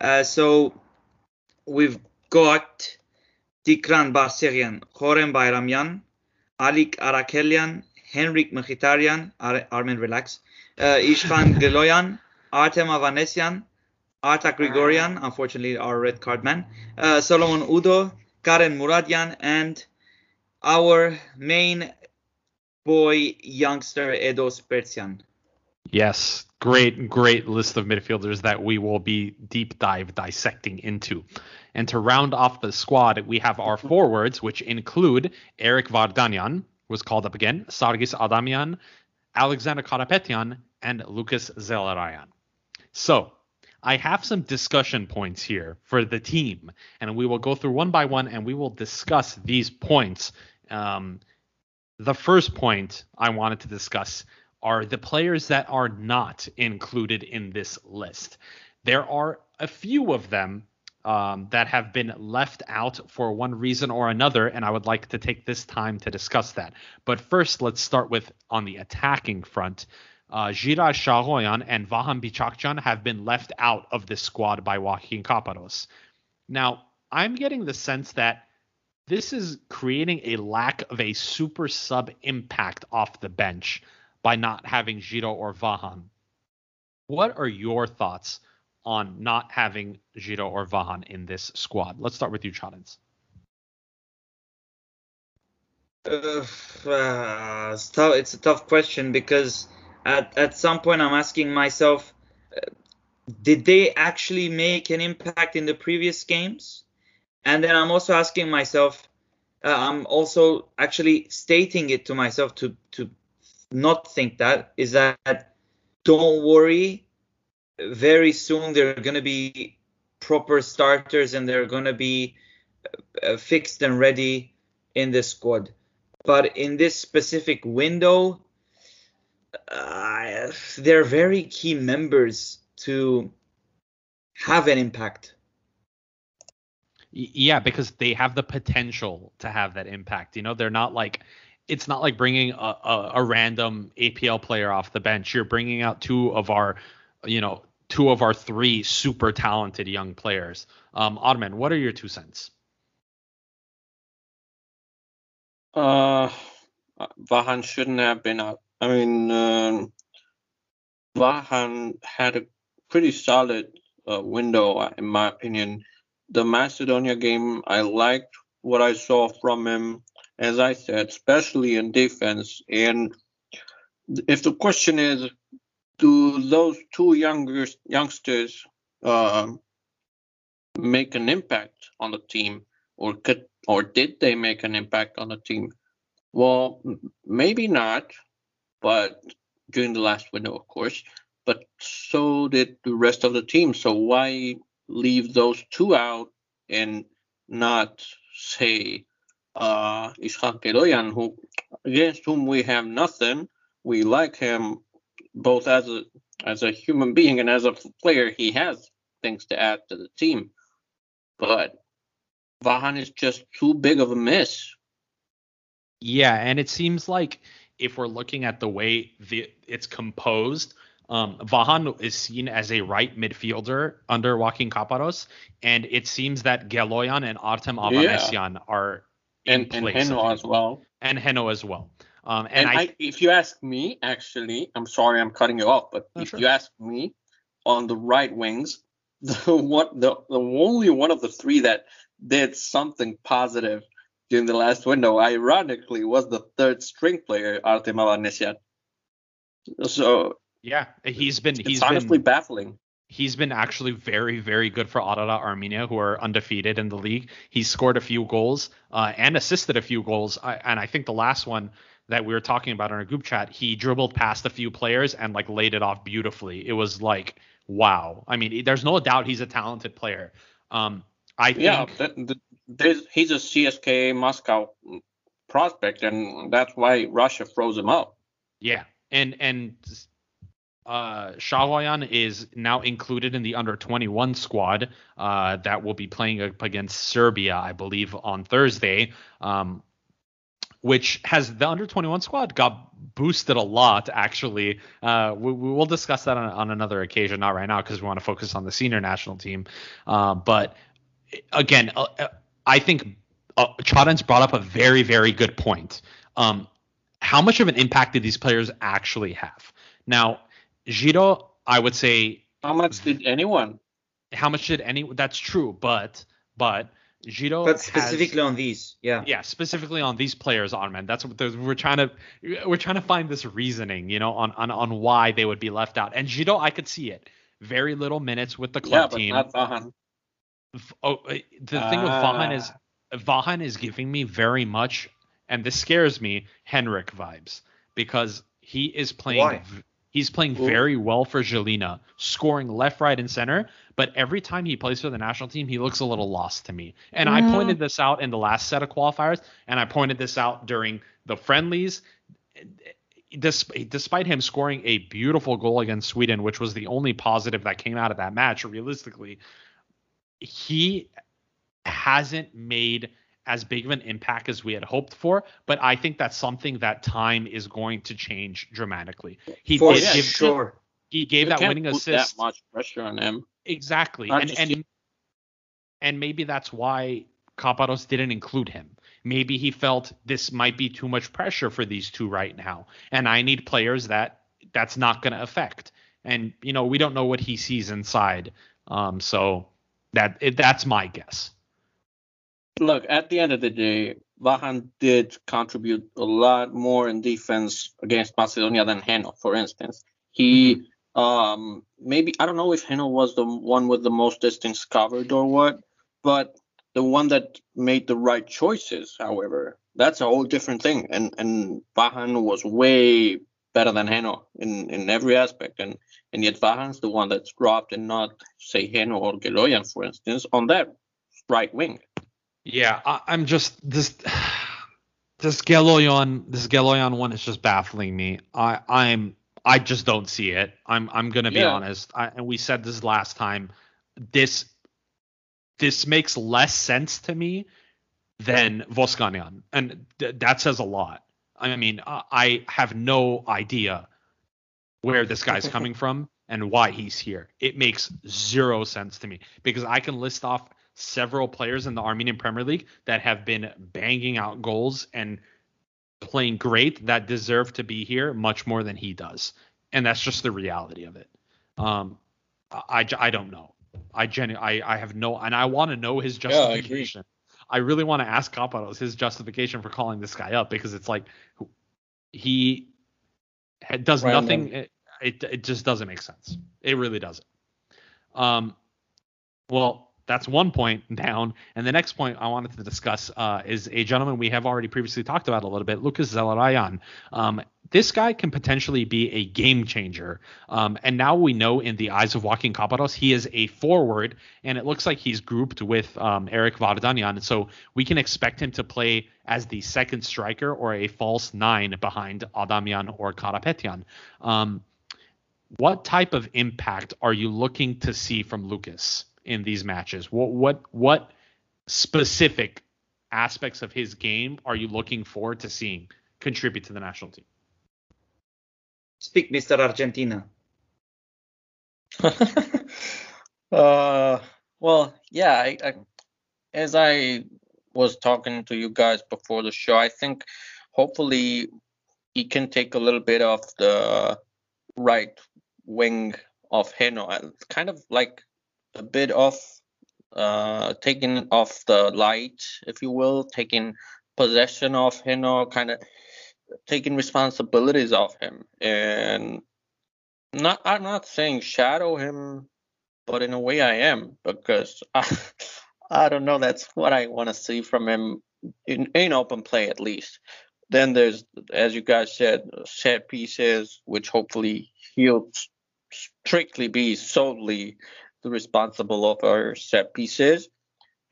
Uh, so we've got Tigran Barseghyan, Khoren Bayramyan, Alik Arakelian, Henrik Mkhitaryan, Ar- Armin relax, uh, Ishkhan Geloyan, Artem Avanesian, Artak Grigorian, unfortunately our red card man, uh, Solomon Udo, Karen Muradian, and our main boy youngster Edo Spertsyan. Yes, great, great list of midfielders that we will be deep dive dissecting into. And to round off the squad, we have our forwards, which include Eric Vardanyan, was called up again, Sargis Adamian, Alexander Karapetyan, and Lucas Zelarayan. So I have some discussion points here for the team, and we will go through one by one and we will discuss these points. Um, the first point I wanted to discuss are the players that are not included in this list. There are a few of them um, that have been left out for one reason or another, and I would like to take this time to discuss that. But first, let's start with on the attacking front. Uh, Zhirayr Shaghoyan and Vahan Bichakhchyan have been left out of this squad by Joaquin Caparros. Now, I'm getting the sense that this is creating a lack of a super sub impact off the bench by not having Giro or Vahan. What are your thoughts on not having Giro or Vahan in this squad? Let's start with you, Chadens. Uh, uh, it's, a tough question because at at some point I'm asking myself, uh, did they actually make an impact in the previous games? And then I'm also asking myself, uh, I'm also actually stating it to myself to to not think that is that don't worry, very soon they're going to be proper starters and they're going to be uh, fixed and ready in the squad. But in this specific window, uh, they're very key members to have an impact. Yeah, because they have the potential to have that impact. You know, they're not like it's not like bringing a, a, a, random APL player off the bench. You're bringing out two of our, you know, two of our three super talented young players. Um, Ottoman, what are your two cents? Uh, Vahan shouldn't have been out. I mean, um, Vahan had a pretty solid uh, window, in my opinion. The Macedonia game, I liked what I saw from him as I said, especially in defense. And if the question is, do those two younger youngsters uh, make an impact on the team, or could, or did they make an impact on the team? Well, maybe not, but during the last window, of course. But so did the rest of the team. So why leave those two out and not say uh, Ishkhan Geloyan, who against whom we have nothing. We like him both as a as a human being and as a player. He has things to add to the team, but Vahan is just too big of a miss. Yeah, and it seems like if we're looking at the way the, it's composed, um, Vahan is seen as a right midfielder under Joaquin Caparros, and it seems that Geloyan and Artem Avanesyan yeah. are in and, and Heno as well. And Heno as well. Um, and, and I, I, if you ask me, actually, I'm sorry I'm cutting you off, but oh, if sure. you ask me, on the right wings, the one, the, the only one of the three that did something positive during the last window, ironically, was the third string player Artem Avanesyan. So yeah, he's been he's honestly been, baffling he's been actually very, very good for Ararat Armenia, who are undefeated in the league. He's scored a few goals uh, and assisted a few goals. I, and I think the last one that we were talking about in our group chat, he dribbled past a few players and like laid it off beautifully. It was like, wow. I mean, there's no doubt he's a talented player. Um, I think. Yeah, he's a CSKA Moscow prospect, and that's why Russia froze him up. Yeah, and and uh, Shaghoyan is now included in the under 21 squad uh, that will be playing up against Serbia, I believe, on Thursday. Um, which has the under 21 squad got boosted a lot actually uh, we, we, will discuss that on, on, another occasion not right now because we want to focus on the senior national team uh, but again uh, uh i think uh, Chadens brought up a very very good point um, how much of an impact did these players actually have now Giro, I would say. How much did anyone? How much did any? That's true, but but Giro. But specifically has, on these, yeah. Yeah, specifically on these players, on man. That's what we're trying to we're trying to find this reasoning, you know, on on on why they would be left out. And Giro, I could see it. Very little minutes with the club yeah, team. Not Vahan. Oh, uh, the thing with Vahan is ah. Vahan is giving me very much, and this scares me, Henrik vibes because he is playing. Why? He's playing Ooh. very well for Žilina, scoring left, right, and center. But every time he plays for the national team, he looks a little lost to me. And. I mm-hmm. pointed this out in the last set of qualifiers, and I pointed this out during the friendlies. Despite him scoring a beautiful goal against Sweden, which was the only positive that came out of that match, realistically, he hasn't made as big of an impact as we had hoped for, but I think that's something that time is going to change dramatically. He for did give, sure. He gave you that winning assist. That much pressure on him. Exactly, Not and and and maybe that's why Caparros didn't include him. Maybe he felt this might be too much pressure for these two right now, and I need players that that's not going to affect. And you know, we don't know what he sees inside, um, so that it, that's my guess look, at the end of the day, Vahan did contribute a lot more in defense against Macedonia than Heno, for instance. He um maybe I don't know if Heno was the one with the most distance covered or what, but the one that made the right choices, however, that's a whole different thing. And and Vahan was way better than Heno in, in every aspect. And and yet Vahan's the one that's dropped and not say Heno or Geloyan, for instance, on that right wing. Yeah, I, am just this this Geloyan this Geloyan one is just baffling me. I I'm I just don't see it. I'm I'm gonna be yeah. honest. I, and we said this last time. This this makes less sense to me than Voskanian, and th- that says a lot. I mean, I have no idea where this guy's coming from and why he's here. It makes zero sense to me because I can list off several players in the Armenian Premier League that have been banging out goals and playing great that deserve to be here much more than he does. And that's just the reality of it. Um, I, I don't know. I genu- I, I have no, and I want to know his justification. Yeah, I, I, really want to ask Caparros his justification for calling this guy up because it's like he does nothing. It, it, it just doesn't make sense. It really doesn't. Um, well, that's one point down. And the next point I wanted to discuss uh, is a gentleman we have already previously talked about a little bit, Lucas Zelarayan. Um, this guy can potentially be a game changer. Um, and now we know in the eyes of Joaquin Caparros, he is a forward, and it looks like he's grouped with um, Eric Vardanyan. So we can expect him to play as the second striker or a false nine behind Adamian or Karapetyan. Um, what type of impact are you looking to see from Lucas? In these matches? What what what specific aspects of his game are you looking forward to seeing contribute to the national team? Speak, Mr. Argentina. uh, well, yeah. I, I, as I was talking to you guys before the show, I think hopefully he can take a little bit of the right wing of Heno, kind of like a bit of uh, taking off the light, if you will, taking possession of him or kind of taking responsibilities of him. And not I'm not saying shadow him, but in a way I am because I, I don't know. That's what I want to see from him in, in open play at least. Then there's, as you guys said, set pieces, which hopefully he'll strictly be solely responsible of our set pieces.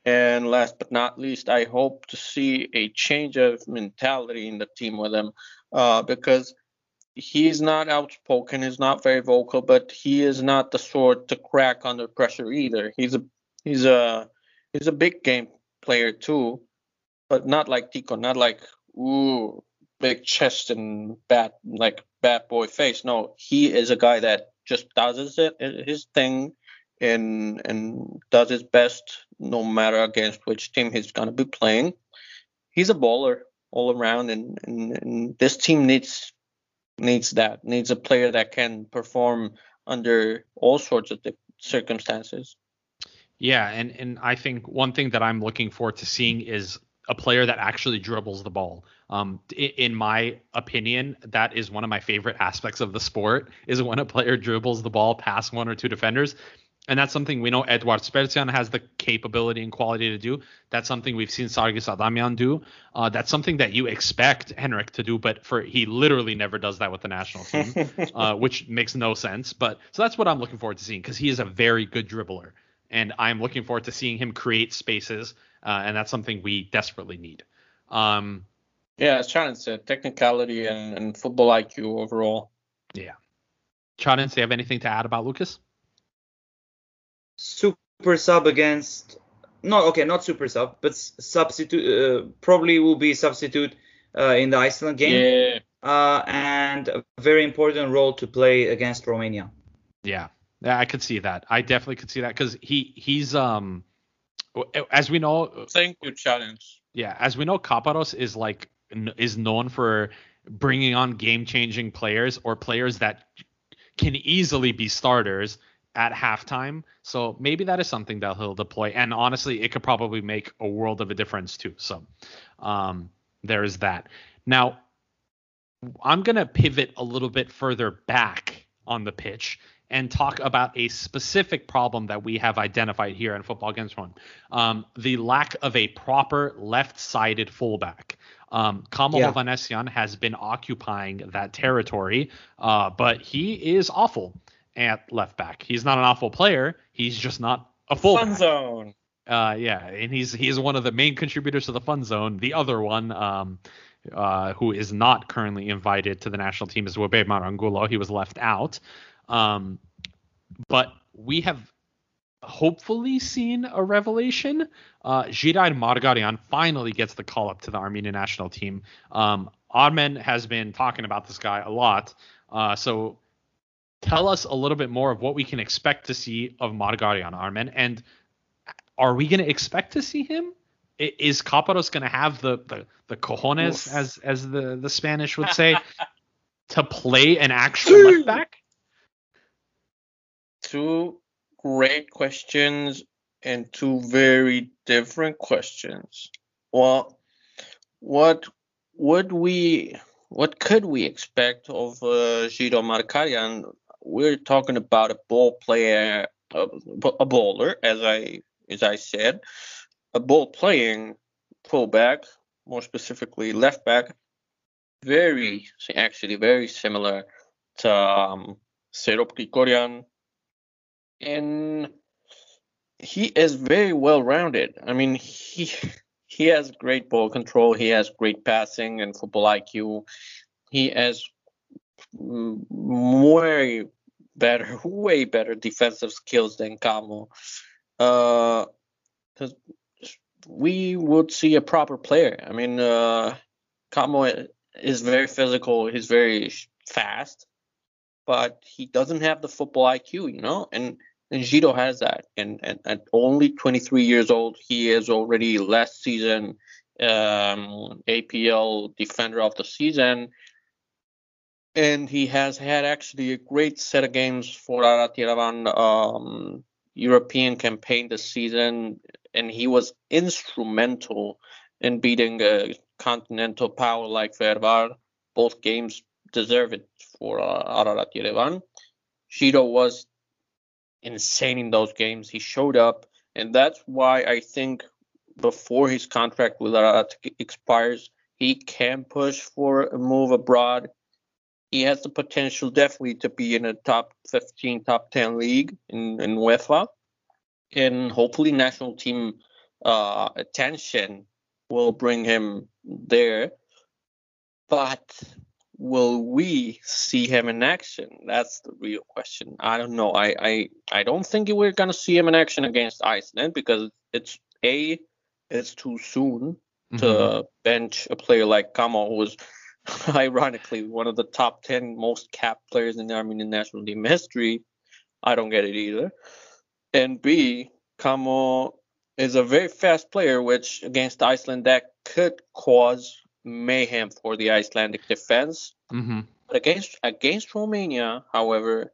And last but not least, I hope to see a change of mentality in the team with him uh, because he's not outspoken, he's not very vocal, but he is not the sort to crack under pressure either. He's a he's a he's a big game player too, but not like Tico, not like ooh big chest and bad like bad boy face. No, he is a guy that just does his his thing and and does his best no matter against which team he's going to be playing. He's a baller all around, and, and, and this team needs needs that needs a player that can perform under all sorts of circumstances. Yeah, and and I think one thing that I'm looking forward to seeing is a player that actually dribbles the ball. Um, in my opinion, that is one of my favorite aspects of the sport is when a player dribbles the ball past one or two defenders and that's something we know Edward Spertsyan has the capability and quality to do. That's something we've seen Sargis Adamian do. Uh, that's something that you expect Henrik to do, but for he literally never does that with the national team, uh, which makes no sense. But so that's what I'm looking forward to seeing because he is a very good dribbler, and I'm looking forward to seeing him create spaces, uh, and that's something we desperately need. Um, yeah, as Shannon said, technicality and, and football IQ overall. Yeah. Shannon, do you have anything to add about Lucas? Super sub against no okay not super sub but substitute uh, probably will be substitute uh, in the Iceland game. Yeah. Uh, and a very important role to play against Romania. Yeah. Yeah, I could see that. I definitely could see that because he he's um as we know. Thank you, challenge. Yeah, as we know, Caparros is like is known for bringing on game changing players or players that can easily be starters at halftime. So maybe that is something that he'll deploy. And honestly, it could probably make a world of a difference too. So Um, there is that. Now, I'm going to pivot a little bit further back on the pitch and talk about a specific problem that we have identified here in Football Kentron um, the lack of a proper left sided fullback. Um, Kamo Yeah. Hovhannisyan has been occupying that territory, uh, but he is awful at left back. He's not an awful player. He's just not a full Fun zone. Uh, yeah, and he's he's one of the main contributors to the fun zone. The other one, um, uh, who is not currently invited to the national team is Wbeymar Angulo. He was left out. Um, but we have hopefully seen a revelation. Uh, Margaryan finally gets the call up to the Armenian national team. Um, Armen has been talking about this guy a lot. Uh, so tell us a little bit more of what we can expect to see of Margaryan, Armen, and are we going to expect to see him? Is Caparos going to have the, the the cojones, as as the the Spanish would say, to play an actual left back? Two great questions and two very different questions. Well, what would we, what could we expect of uh, Giro Margaryan? We're talking about a ball player, a, a bowler, as I as I said, a ball playing fullback, more specifically left back. Very, actually, very similar to um, Serop Grigorian, and he is very well rounded. I mean, he he has great ball control. He has great passing and football IQ. He has way better, way better defensive skills than Camo. Uh, we would see a proper player. I mean, uh, Camo is very physical. He's very fast, but he doesn't have the football IQ, you know, and and Gito has that. And, and at only 23 years old, he is already last season um, APL Defender of the Season. And he has had actually a great set of games for Arat Yerevan um, European campaign this season. And he was instrumental in beating a continental power like Fervar. Both games deserve it for uh, Ararat Yerevan. Gito was insane in those games. He showed up, and that's why I think before his contract with Ararat expires, he can push for a move abroad. He has the potential definitely to be in a top 15, top 10 league in, in UEFA. And hopefully, national team uh, attention will bring him there. But will we see him in action? That's the real question. I don't know. I I, I don't think we're gonna see him in action against Iceland because it's a it's too soon to Mhm. bench a player like Kamo, who was ironically one of the top ten most capped players in the Armenian national team history. I don't get it either. And B, Kamo is a very fast player, which against Iceland that could cause mayhem for the Icelandic defense. Mhm. But against against Romania, however,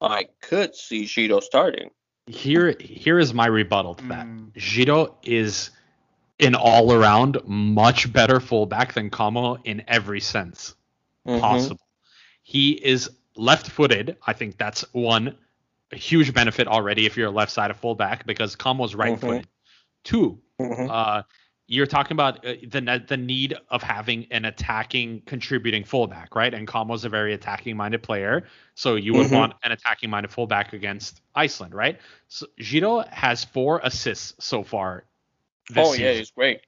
I could see Gito starting. Here here is my rebuttal to that. Mm. Giro is an all around much better fullback than Como in every sense Mhm. possible. He is left footed. I think that's one a huge benefit already if you're a left sided fullback because Como's right footed. Two, Mhm. uh, you're talking about uh, the the need of having an attacking, contributing fullback, right? And Como's a very attacking minded player, so you would Mhm. want an attacking minded fullback against Iceland, right? So Giro has four assists so far. Oh yeah, he's great.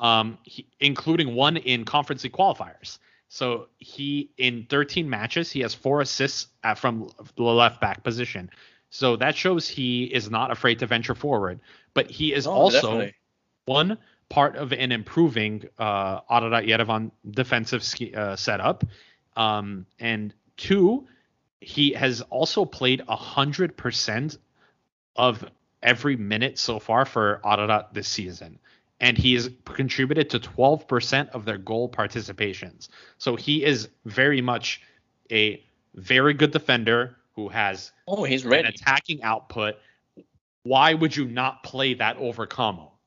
um, he, including one in conference league qualifiers. So he in 13 matches he has four assists at, from the left back position. So that shows he is not afraid to venture forward. But he is Oh, also definitely. one part of an improving uh, Ararat Yerevan defensive ski, uh, setup, um, and two, he has also played hundred percent of every minute so far for Ararat this season, and he has contributed to twelve percent of their goal participations. So he is very much a very good defender who has Oh, he's an attacking output. Why would you not play that over Como?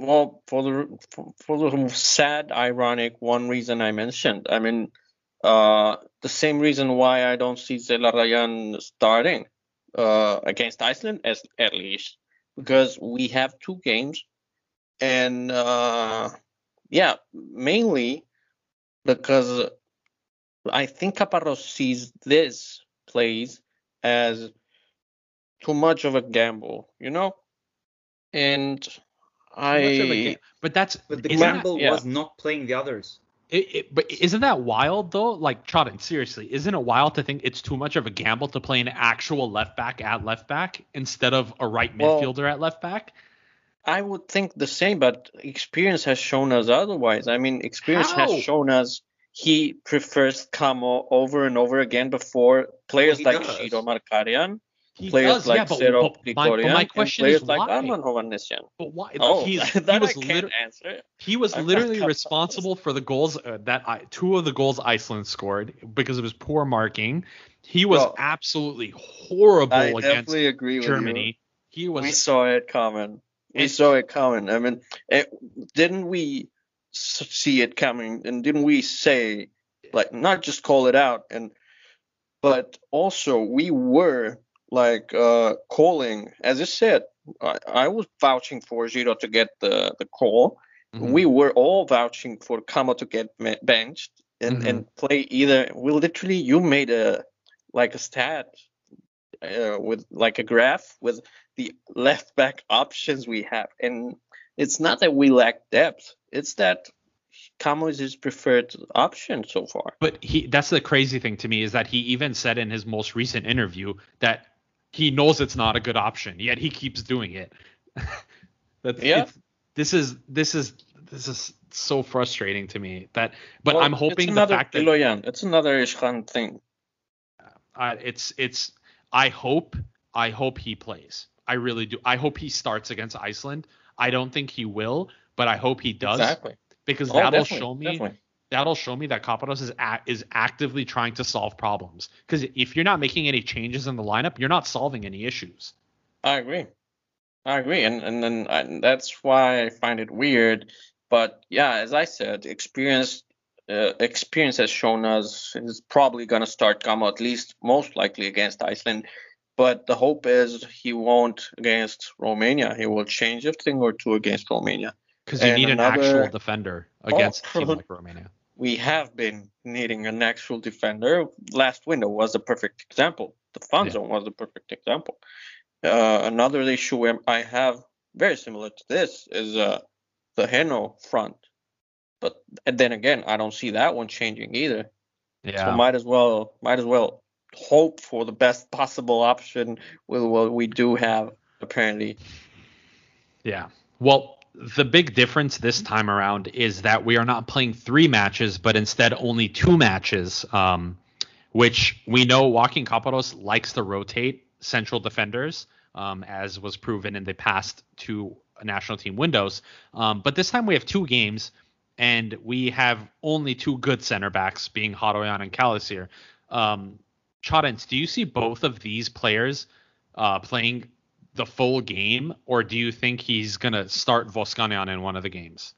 well, for the for, for the sad, ironic one reason I mentioned. I mean, uh, the same reason why I don't see Zelarayán starting uh, against Iceland as at least because we have two games, and uh, yeah, mainly because I think Caparros sees this plays as too much of a gamble, you know, and Much of a I ga- but that's But the isn't that- gamble yeah. was not playing the others. It, it, but isn't that wild though? Like Chotton, seriously, isn't it wild to think it's too much of a gamble to play an actual left back at left back instead of a right Well- midfielder at left back? I would think the same, but experience has shown us otherwise. I mean, experience How? has shown us he prefers Camo over and over again before players he like does. Shiro Margaryan, He players does, like yeah, but, but my, but my question is like why? Hovhannisyan. But why? Oh, he's, that he was I can't liter- answer. he was literally responsible for the goals uh, that I, two of the goals Iceland scored because of his poor marking. He was absolutely horrible I against definitely agree with you. Germany. He was we saw it coming. We saw it coming. I mean, it, didn't we see it coming? And didn't we say, like, not just call it out, and but also we were like uh, calling, as I said, I, I was vouching for Giro to get the the call. Mhm. We were all vouching for Kamo to get benched and Mhm. and play either. We literally, you made a like a stat uh, with like a graph with the left back options we have. And it's not that we lack depth, it's that Kamo is his preferred option so far. But he that's the crazy thing to me is that he even said in his most recent interview that he knows it's not a good option, yet he keeps doing it. That's Yeah. this is this is this is so frustrating to me that but Well, I'm hoping the fact that Iloyan. It's another Ishkhan thing. uh, it's it's I hope I hope he plays. I really do. I hope he starts against Iceland. I don't think he will, but I hope he does Exactly. because Oh, that'll show me definitely. That'll show me that Caparros is a- is actively trying to solve problems. Because if you're not making any changes in the lineup, you're not solving any issues. I agree. I agree, and and then I, that's why I find it weird. But yeah, as I said, experience uh, experience has shown us he's probably gonna start Kamo at least most likely against Iceland. But the hope is he won't against Romania. He will change a thing or two against Romania. Because you need an actual defender against a team Oh. like Romania. We have been needing an actual defender. Last window was the perfect example. The fun zone was the perfect example. Uh, another issue I have very similar to this is uh, the Heno front. But then again, I don't see that one changing either. Yeah. So might as well might as well hope for the best possible option with what we do have apparently. Yeah. Well, the big difference this time around is that we are not playing three matches, but instead only two matches, um, which we know Joaquin Caparros likes to rotate central defenders, um, as was proven in the past two national team windows. Um, but this time we have two games, and we have only two good center backs, being Haroyan and Calisir. Um, Chadens, do you see both of these players uh, playing the full game, or do you think he's gonna start Voskanian in one of the games?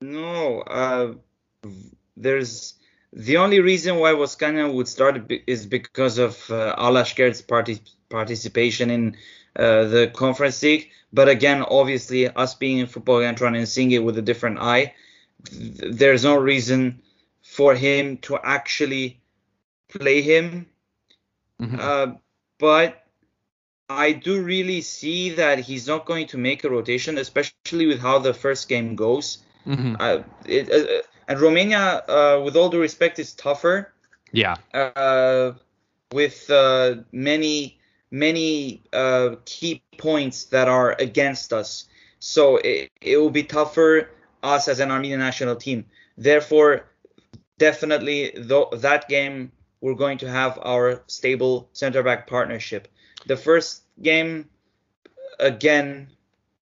No, uh, there's the only reason why Voskania would start is because of uh, Alashkert's partic- participation in uh, the conference league. But again, obviously, us being in football and trying and seeing it with a different eye, th- there's no reason for him to actually play him. Uh, but I do really see that he's not going to make a rotation, especially with how the first game goes. Mhm. Uh, it, uh, and Romania, uh, with all due respect, is tougher. Yeah. Uh, with uh, many many uh, key points that are against us. So it, it will be tougher us as an Armenian national team. Therefore, definitely th- that game we're going to have our stable center back partnership. The first game, again,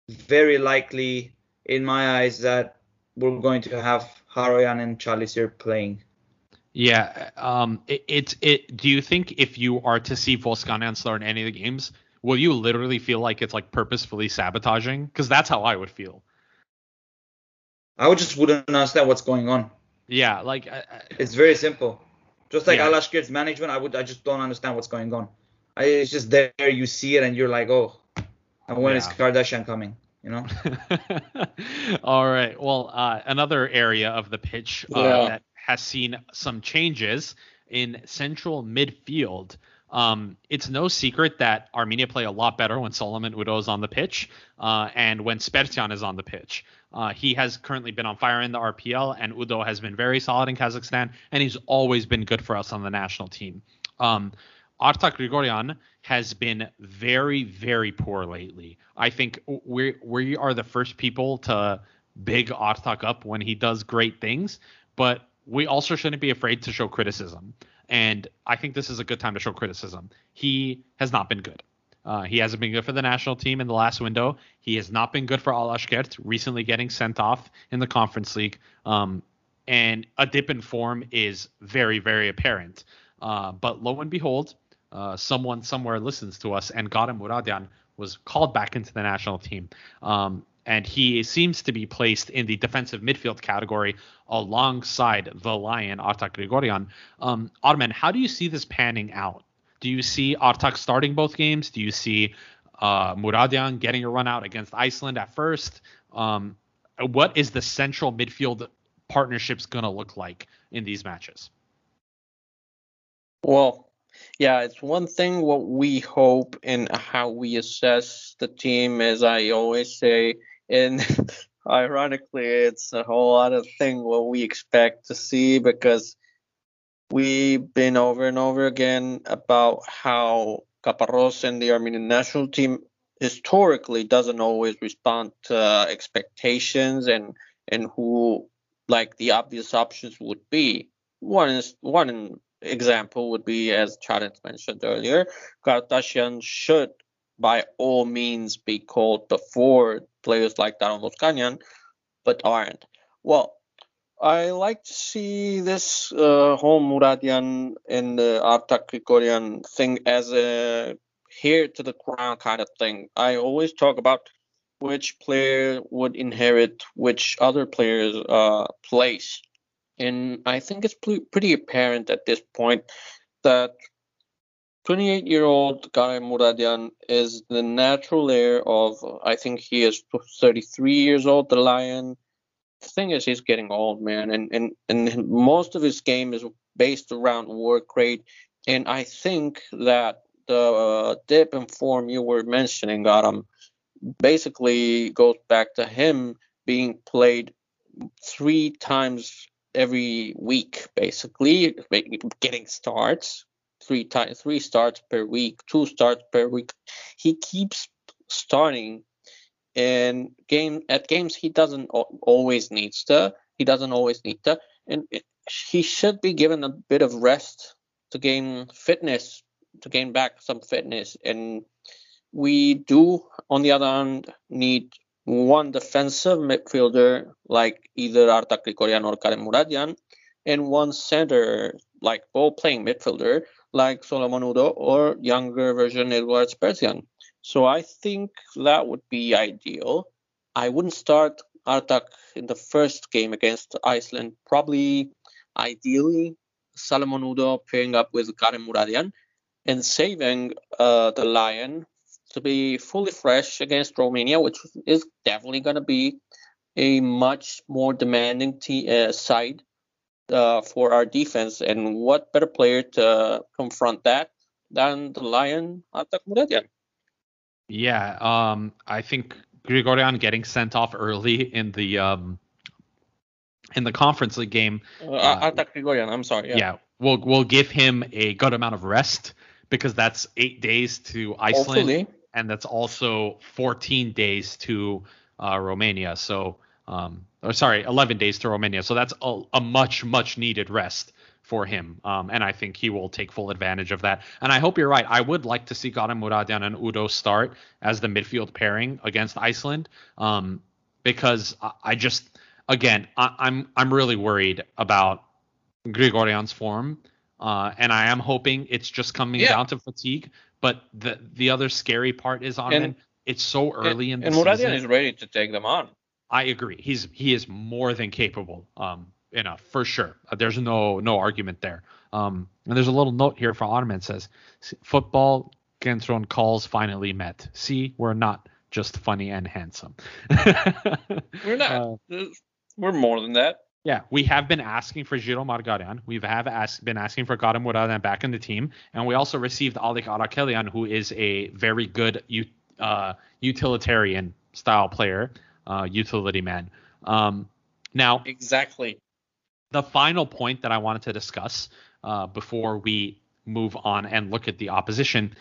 very likely in my eyes that we're going to have Haroyan and Calisir playing. Yeah. Um. It, it. It. Do you think if you are to see Voskanian start in any of the games, will you literally feel like it's like purposefully sabotaging? Because that's how I would feel. I would just wouldn't understand what's going on. Yeah, like I, I, It's very simple. Just like Yeah. Alashkert's management, I would I just don't understand what's going on. I, it's just there, you see it, and you're like, oh, and when is Yeah. Kardashian coming? You know? All right. Well, uh, another area of the pitch uh, Yeah. that has seen some changes in central midfield. Um, it's no secret that Armenia play a lot better when Solomon Udo is on the pitch uh, and when Spertsyan is on the pitch. Uh, he has currently been on fire in the RPL, and Udo has been very solid in Kazakhstan, and he's always been good for us on the national team. Um, Artak Grigoryan has been very, very poor lately. I think we we are the first people to big Artak up when he does great things, but we also shouldn't be afraid to show criticism. And I think this is a good time to show criticism. He has not been good. Uh, he hasn't been good for the national team in the last window. He has not been good for Alashkert, recently getting sent off in the Conference League. Um, and a dip in form is very, very apparent. Uh, but lo and behold, uh, someone somewhere listens to us, and Gadem Muradian was called back into the national team. Um, and he seems to be placed in the defensive midfield category alongside the Lion, Artak Grigoryan. Um, Armen, how do you see this panning out? Do you see Artak starting both games? Do you see uh, Muradian getting a run out against Iceland at first? Um, what is the central midfield partnerships going to look like in these matches? Well, yeah, it's one thing what we hope and how we assess the team, as I always say, and ironically, it's a whole other thing what we expect to see because we've been over and over again about how Caparros and the Armenian national team historically doesn't always respond to uh, expectations and and who like the obvious options would be. One is one example would be, as Charles mentioned earlier, Kardashian should by all means be called before players like Taron Voskanian, but aren't. Well, I like to see this uh, whole Muradian and the Artak Grigorian thing as a here to the crown kind of thing. I always talk about which player would inherit which other player's uh, place. And I think it's pretty apparent at this point that 28 year old Garay Muradian is the natural heir of, I think he is 33 years old, the Lion. The thing is, he's getting old, man, and, and, and most of his game is based around work rate. And I think that the uh, dip in form you were mentioning, Garam, basically goes back to him being played three times every week, basically getting starts, three times, three starts per week, two starts per week. He keeps starting, and game at games he doesn't always needs to. He doesn't always need to, and it, he should be given a bit of rest to gain fitness, to gain back some fitness, and we do, on the other hand, need one defensive midfielder like either Artak Grigorian or Karim Muradian, and one center like ball playing midfielder like Solomon Udo or younger version Edward Spertsyan. So I think that would be ideal. I wouldn't start Artak in the first game against Iceland. Probably, ideally, Solomon Udo pairing up with Karim Muradian and saving uh, the Lion to be fully fresh against Romania, which is definitely going to be a much more demanding t- uh, side uh, for our defense. And what better player to confront that than the Lion Artak Muradian? Yeah, um, I think Grigorian getting sent off early in the um, in the conference league game. Uh, Artak Grigorian, I'm sorry. Yeah. Yeah. we'll we'll give him a good amount of rest because that's eight days to Iceland, Hopefully. And that's also 14 days to uh, Romania. So, um, or sorry, 11 days to Romania. So that's a, a much much needed rest for him, um, and I think he will take full advantage of that. And I hope you're right. I would like to see Ganem Muradian and Udo start as the midfield pairing against Iceland, um, because I, I just again I, I'm I'm really worried about Grigorian's form Uh, and I am hoping it's just coming Yeah. down to fatigue. But the the other scary part is on And- it's so early in and, the and season. is ready to take them on. I agree. He's he is more than capable. Um, enough for sure. Uh, there's no no argument there. Um, and there's a little note here from Ottoman says, "S- football Kentron calls finally met. See, we're not just funny and handsome. We're not. Uh, We're more than that. Yeah, we have been asking for Giro Margaryan. We've have asked, been asking for Gautam Muradian back in the team, and we also received Alik Arakelian, who is a very good uh, utilitarian style player, uh, utility man. Um, now, Exactly. the final point that I wanted to discuss uh, before we move on and look at the opposition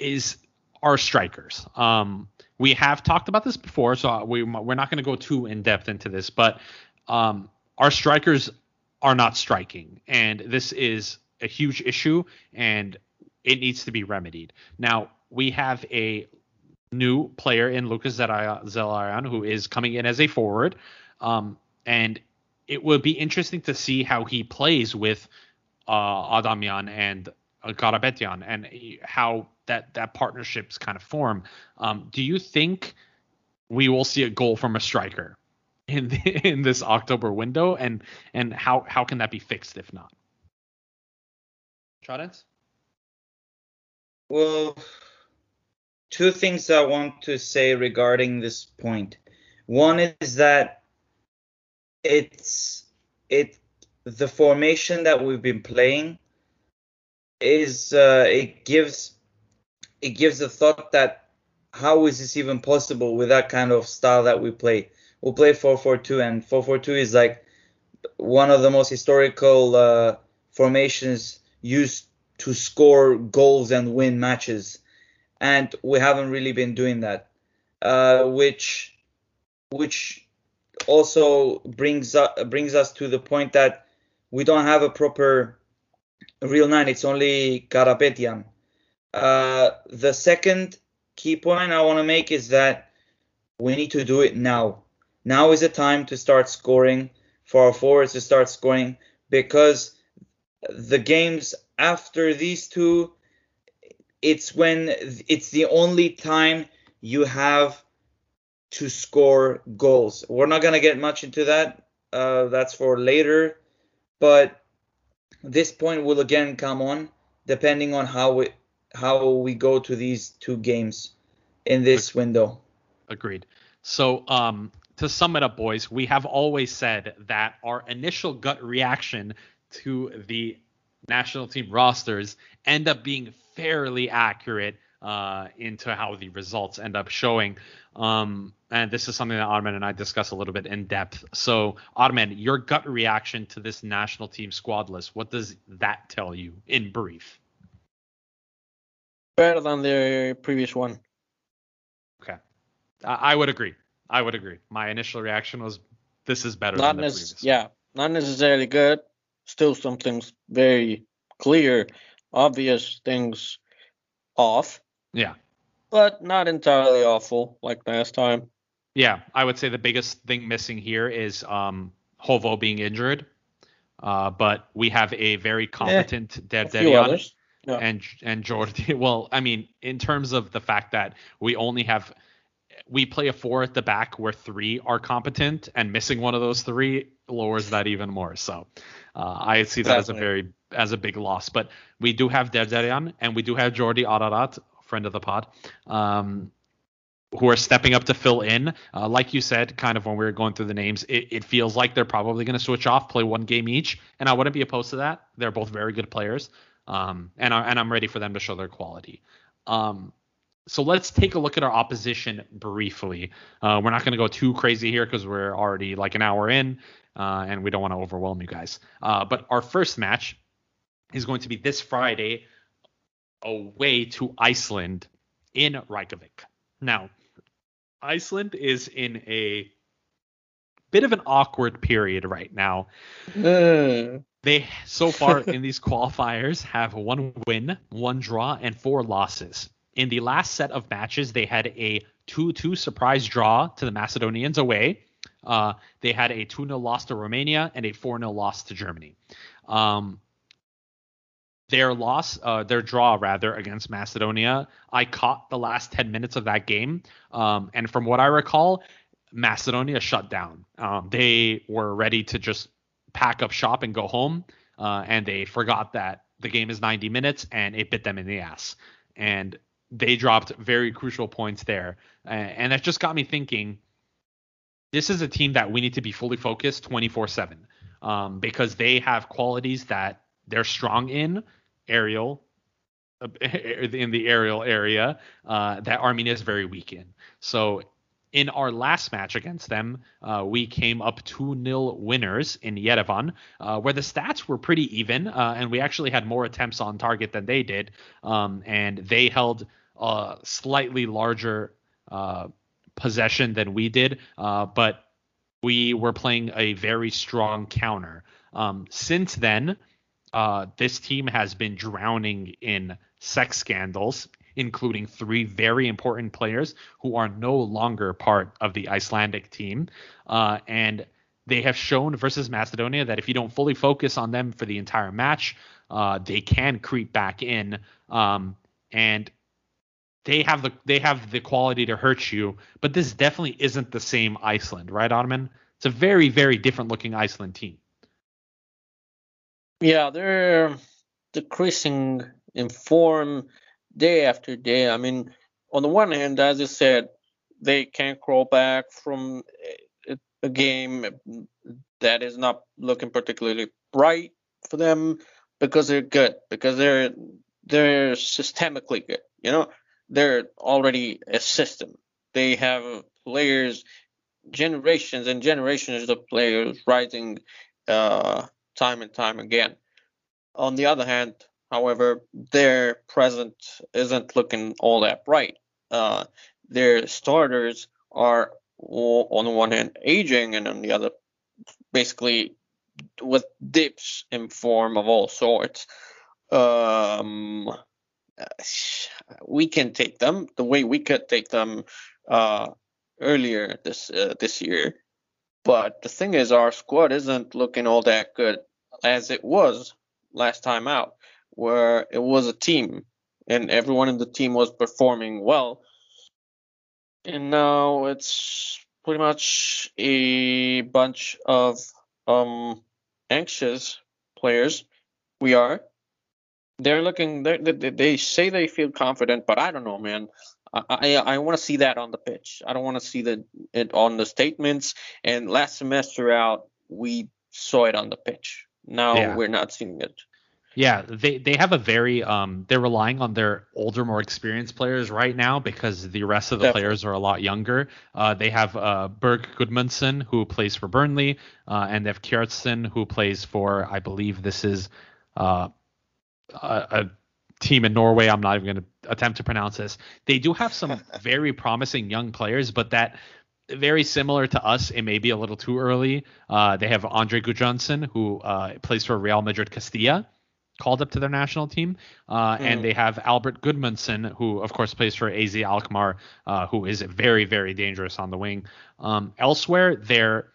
is our strikers. Um, we have talked about this before, so we we're not going to go too in depth into this, but um, our strikers are not striking, and this is a huge issue, and it needs to be remedied. Now we have a new player in Lucas Zelarayan who is coming in as a forward, um, and it will be interesting to see how he plays with uh, Adamian and Karapetian and how that that partnerships kind of form. Um, do you think we will see a goal from a striker in the, in this October window, and and how how can that be fixed if not? Chadens? Well, two things I want to say regarding this point. One is that it's it the formation that we've been playing is uh, it gives it gives the thought that how is this even possible with that kind of style that we play? We'll play 4-4-2 and 4-4-2 is like one of the most historical uh, formations used to score goals and win matches, and we haven't really been doing that, uh, which which also brings us brings us to the point that we don't have a proper real nine. It's only Karapetian. Uh, the second key point I want to make is that we need to do it now. Now is the time to start scoring for our forwards to start scoring because the games after these two, it's when it's the only time you have to score goals. We're not gonna get much into that. Uh, that's for later, but this point will again come on depending on how we how we go to these two games in this window. Agreed. So, um, to sum it up, boys, we have always said that our initial gut reaction to the national team rosters end up being fairly accurate uh, into how the results end up showing. Um, and this is something that Ottoman and I discuss a little bit in depth. So, Ottoman, your gut reaction to this national team squad list, what does that tell you in brief? Better than the previous one. Okay. I, I would agree. I would agree. My initial reaction was this is better Not than the previous. yeah, not necessarily good. Still some things very clear, obvious things off, Yeah. but not entirely awful like last time. Yeah, I would say the biggest thing missing here is um Hovo being injured. Uh, but we have a very competent few Terteryan others. Yeah. and and Jordi. Well, I mean, in terms of the fact that we only have we play a four at the back where three are competent, and missing one of those three lowers that even more. So uh, I see that as a very as a big loss. But we do have Terteryan and we do have Jordi Ararat, friend of the pod. Um, who are stepping up to fill in. Uh, like you said, kind of when we were going through the names, it, it feels like they're probably going to switch off, play one game each, and I wouldn't be opposed to that. They're both very good players, um, and I, and I'm ready for them to show their quality. Um, so let's take a look at our opposition briefly. Uh, we're not going to go too crazy here because we're already like an hour in, uh, and we don't want to overwhelm you guys. Uh, but our first match is going to be this Friday away to Iceland in Reykjavik. Now, Iceland is in a bit of an awkward period right now. Uh, They so far in these qualifiers have one win, one draw, and four losses. In the last set of matches, they had a 2-2 surprise draw to the Macedonians away. Uh, they had a 2-0 loss to Romania and a 4-0 loss to Germany. Um, their loss, uh, their draw rather against Macedonia, I caught the last 10 minutes of that game. Um, and from what I recall, Macedonia shut down. Um, they were ready to just pack up shop and go home. Uh, and they forgot that the game is 90 minutes and it bit them in the ass. And they dropped very crucial points there. And that just got me thinking this is a team that we need to be fully focused 24 7 um, because they have qualities that they're strong in aerial uh, in the aerial area uh, that Armenia is very weak in. So in our last match against them, uh, we came up 2 0 winners in Yerevan, uh, where the stats were pretty even, uh, and we actually had more attempts on target than they did. Um, and they held a slightly larger uh, possession than we did, uh, but we were playing a very strong counter. Um, since then, uh, this team has been drowning in sex scandals, including three very important players who are no longer part of the Icelandic team. Uh, and they have shown versus Macedonia that if you don't fully focus on them for the entire match, uh, they can creep back in. Um, and they have the they have the quality to hurt you, but this definitely isn't the same Iceland, right, Ottoman? It's a very very different looking Iceland team. Yeah, they're decreasing in form day after day. I mean, on the one hand, as you said, they can't crawl back from a game that is not looking particularly bright for them because they're good, because they're they're systemically good. You know, they're already a system. They have players, generations and generations of players rising uh, time and time again. On the other hand, however, their present isn't looking all that bright. Uh, their starters are on the one hand aging, and on the other, basically with dips in form of all sorts. Um, we can take them the way we could take them uh, earlier this uh, this year. But the thing is, our squad isn't looking all that good as it was last time out, where it was a team and everyone in the team was performing well. And now it's pretty much a bunch of um, anxious players. We are they're looking. They're, they they say they feel confident, but I don't know, man. I I, I want to see that on the pitch. I don't want to see the it on the statements. And last semester out, we saw it on the pitch. Now yeah. we're not seeing it. Yeah, they they have a very um they're relying on their older, more experienced players right now because the rest of the Definitely. players are a lot younger. Uh, they have uh Berg Gudmundsson who plays for Burnley, uh, and they have Kjartsen who plays for I believe this is uh a, a team in Norway. I'm not even going to attempt to pronounce this. They do have some very promising young players, but that very similar to us. It may be a little too early. Uh, they have Andre Gudjohnsen, who uh, plays for Real Madrid Castilla, called up to their national team, uh, mm. and they have Albert Gudmundsson, who of course plays for AZ Alkmaar, uh, who is very very dangerous on the wing. Um, elsewhere, they're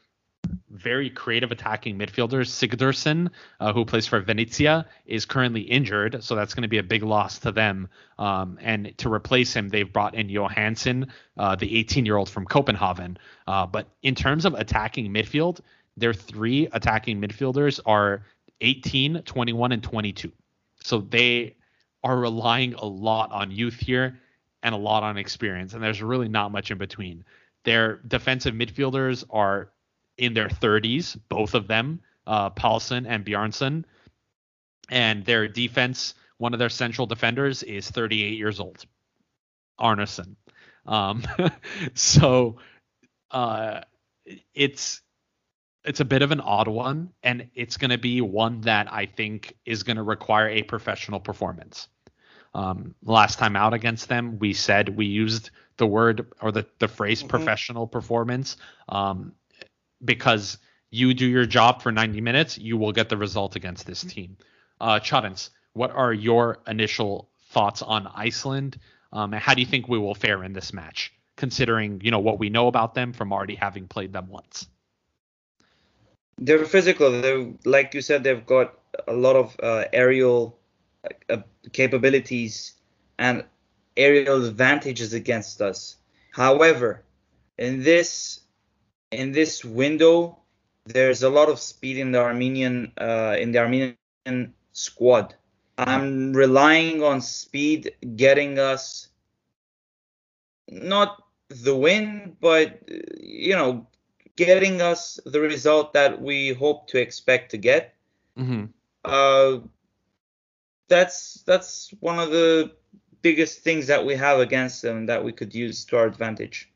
very creative attacking midfielder Sigurdsson, uh, who plays for Venezia, is currently injured, so that's going to be a big loss to them. Um, and to replace him, they've brought in Johansson, uh, the 18-year-old from Copenhagen. Uh, but in terms of attacking midfield, their three attacking midfielders are 18, 21, and 22. So they are relying a lot on youth here and a lot on experience, and there's really not much in between. Their defensive midfielders are in their 30s, both of them, uh, Paulson and Bjarnson. And their defense, one of their central defenders is 38 years old, Arneson. Um, so uh, it's it's a bit of an odd one, and it's going to be one that I think is going to require a professional performance. Um, last time out against them, we said we used the word or the, the phrase mm-hmm. professional performance. Um, because you do your job for 90 minutes, you will get the result against this team. Uh, Chadens, what are your initial thoughts on Iceland? Um, and how do you think we will fare in this match, considering you know what we know about them from already having played them once? They're physical. They, like you said, they've got a lot of uh, aerial uh, capabilities and aerial advantages against us. However, in this in this window, there's a lot of speed in the Armenian uh, in the Armenian squad. I'm relying on speed getting us not the win, but you know, getting us the result that we hope to expect to get. Mm-hmm. Uh, that's that's one of the biggest things that we have against them that we could use to our advantage.